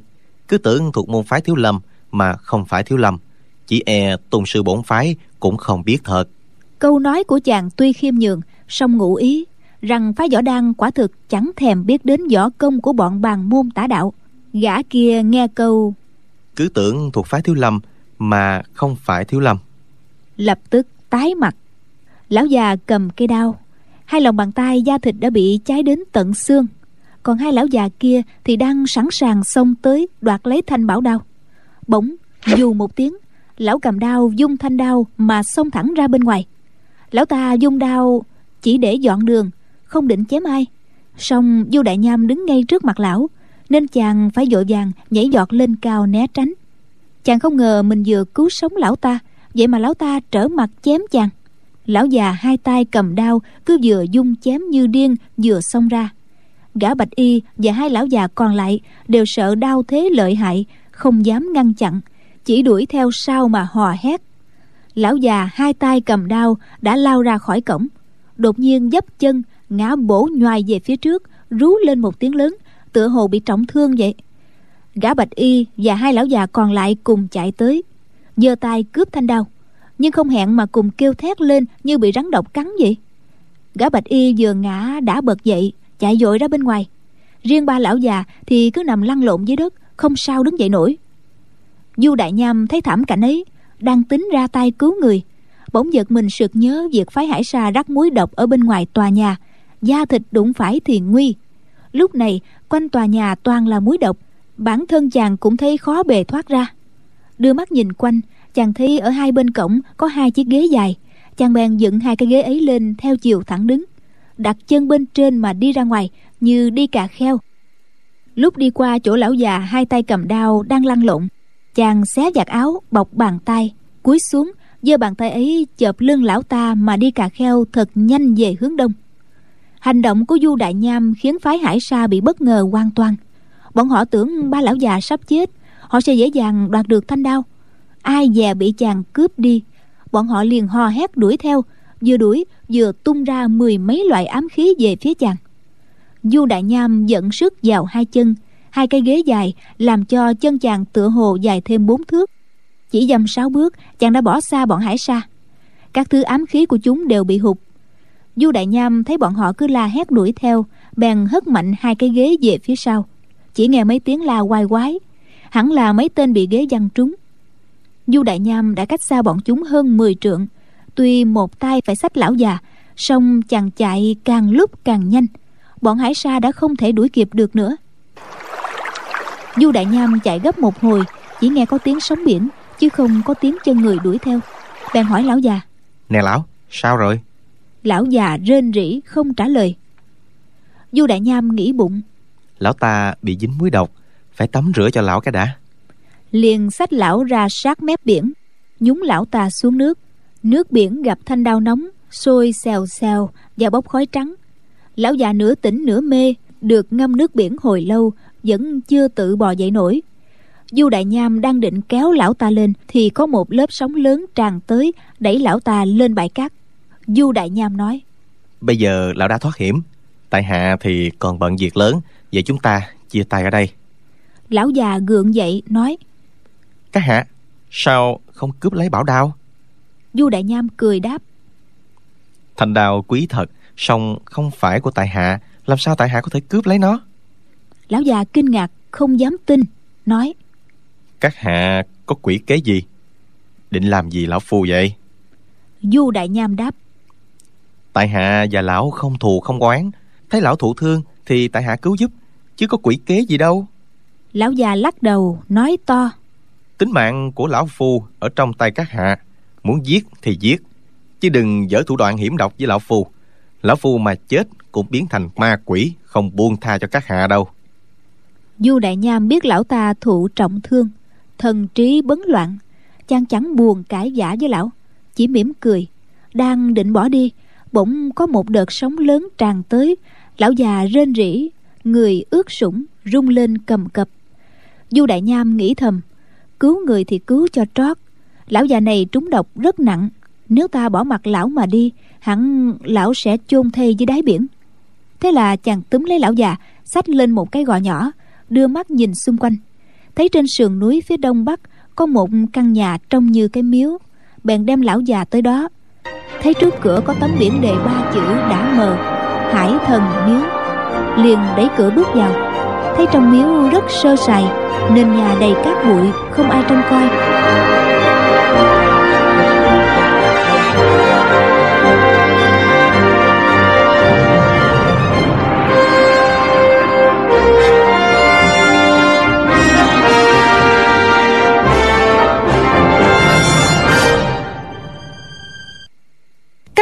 Cứ tưởng thuộc môn phái thiếu lâm mà không phải thiếu lâm. Chỉ e tôn sư bổn phái cũng không biết thật. Câu nói của chàng tuy khiêm nhường song ngụ ý rằng phái võ đan quả thực chẳng thèm biết đến võ công của bọn bàn môn tả đạo. Gã kia nghe câu cứ tưởng thuộc phái thiếu lâm mà không phải thiếu lâm. lập tức tái mặt. Lão già cầm cây đao hai lòng bàn tay da thịt đã bị cháy đến tận xương còn hai lão già kia thì đang sẵn sàng xông tới đoạt lấy thanh bảo đao. Bỗng, dù một tiếng, lão cầm đao dung thanh đao mà xông thẳng ra bên ngoài. Lão ta dung đao chỉ để dọn đường, không định chém ai. Song du đại nham đứng ngay trước mặt lão, nên chàng phải vội vàng nhảy giọt lên cao né tránh. Chàng không ngờ mình vừa cứu sống lão ta, vậy mà lão ta trở mặt chém chàng. Lão già hai tay cầm đao cứ vừa dung chém như điên vừa xông ra gã bạch y và hai lão già còn lại đều sợ đau thế lợi hại, không dám ngăn chặn, chỉ đuổi theo sau mà hò hét. Lão già hai tay cầm đao đã lao ra khỏi cổng, đột nhiên dấp chân, ngã bổ nhoài về phía trước, rú lên một tiếng lớn, tựa hồ bị trọng thương vậy. Gã bạch y và hai lão già còn lại cùng chạy tới, giơ tay cướp thanh đao, nhưng không hẹn mà cùng kêu thét lên như bị rắn độc cắn vậy. Gã bạch y vừa ngã đã bật dậy chạy dội ra bên ngoài. Riêng ba lão già thì cứ nằm lăn lộn dưới đất, không sao đứng dậy nổi. Du đại nham thấy thảm cảnh ấy, đang tính ra tay cứu người. Bỗng giật mình sực nhớ việc phái hải sa rắc muối độc ở bên ngoài tòa nhà. Da thịt đụng phải thì nguy. Lúc này, quanh tòa nhà toàn là muối độc. Bản thân chàng cũng thấy khó bề thoát ra. Đưa mắt nhìn quanh, chàng thấy ở hai bên cổng có hai chiếc ghế dài. Chàng bèn dựng hai cái ghế ấy lên theo chiều thẳng đứng đặt chân bên trên mà đi ra ngoài, như đi cà kheo. Lúc đi qua chỗ lão già, hai tay cầm đao đang lăn lộn. Chàng xé giặt áo, bọc bàn tay, cúi xuống, giơ bàn tay ấy chợp lưng lão ta mà đi cà kheo thật nhanh về hướng đông. Hành động của du đại nham khiến phái hải sa bị bất ngờ hoàn toàn. Bọn họ tưởng ba lão già sắp chết, họ sẽ dễ dàng đoạt được thanh đao. Ai dè bị chàng cướp đi, bọn họ liền hò hét đuổi theo vừa đuổi, vừa tung ra mười mấy loại ám khí về phía chàng. Du đại nham dẫn sức vào hai chân, hai cây ghế dài làm cho chân chàng tựa hồ dài thêm bốn thước. Chỉ dăm sáu bước, chàng đã bỏ xa bọn hải sa. Các thứ ám khí của chúng đều bị hụt. Du đại nham thấy bọn họ cứ la hét đuổi theo, bèn hất mạnh hai cái ghế về phía sau. Chỉ nghe mấy tiếng la quai quái, hẳn là mấy tên bị ghế văng trúng. Du đại nham đã cách xa bọn chúng hơn 10 trượng tuy một tay phải xách lão già song chàng chạy càng lúc càng nhanh. Bọn hải sa đã không thể đuổi kịp được nữa. Du đại nham chạy gấp một hồi chỉ nghe có tiếng sóng biển chứ không có tiếng chân người đuổi theo. Bèn hỏi lão già. Nè lão sao rồi? Lão già rên rỉ không trả lời. Du đại nham nghĩ bụng. Lão ta bị dính muối độc phải tắm rửa cho lão cái đã. Liền xách lão ra sát mép biển nhúng lão ta xuống nước nước biển gặp thanh đao nóng sôi xèo xèo và bốc khói trắng. Lão già nửa tỉnh nửa mê được ngâm nước biển hồi lâu vẫn chưa tự bò dậy nổi. Du đại nham đang định kéo lão ta lên thì có một lớp sóng lớn tràn tới đẩy lão ta lên bãi cát. Du đại nham nói bây giờ lão đã thoát hiểm tại hạ thì còn bận việc lớn vậy chúng ta chia tay ở đây. Lão già gượng dậy nói các hạ sao không cướp lấy bảo đao du đại nham cười đáp. Thành đao quý thật song không phải của tại hạ. Làm sao tại hạ có thể cướp lấy nó? Lão già kinh ngạc không dám tin nói. Các hạ có quỷ kế gì? Định làm gì lão phu vậy? Du đại nham đáp. Tại hạ và lão không thù không oán. Thấy lão thụ thương thì tại hạ cứu giúp chứ có quỷ kế gì đâu. Lão già lắc đầu nói to. Tính mạng của lão phu ở trong tay các hạ muốn giết thì giết, chứ đừng dở thủ đoạn hiểm độc với lão phu. Lão phu mà chết cũng biến thành ma quỷ, không buông tha cho các hạ đâu. Du đại nham biết lão ta thụ trọng thương, thần trí bấn loạn, chàng chẳng buồn cãi giả với lão, chỉ mỉm cười, đang định bỏ đi, bỗng có một đợt sóng lớn tràn tới, lão già rên rỉ, người ướt sũng rung lên cầm cập. Du đại nham nghĩ thầm, cứu người thì cứu cho trót lão già này trúng độc rất nặng. Nếu ta bỏ mặt lão mà đi, hẳn lão sẽ chôn thây dưới đáy biển. Thế là chàng túm lấy lão già, xách lên một cái gò nhỏ, đưa mắt nhìn xung quanh. Thấy trên sườn núi phía đông bắc có một căn nhà trông như cái miếu, bèn đem lão già tới đó. Thấy trước cửa có tấm biển đề ba chữ đã mờ, hải thần miếu, liền đẩy cửa bước vào. Thấy trong miếu rất sơ sài, nền nhà đầy cát bụi không ai trông coi.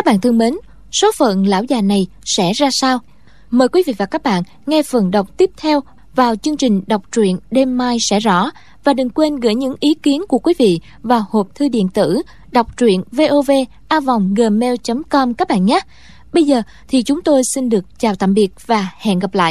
Các bạn thân mến, số phận lão già này sẽ ra sao? Mời quý vị và các bạn nghe phần đọc tiếp theo vào chương trình đọc truyện đêm mai sẽ rõ và đừng quên gửi những ý kiến của quý vị vào hộp thư điện tử đọc truyện vovavonggmail.com các bạn nhé. Bây giờ thì chúng tôi xin được chào tạm biệt và hẹn gặp lại.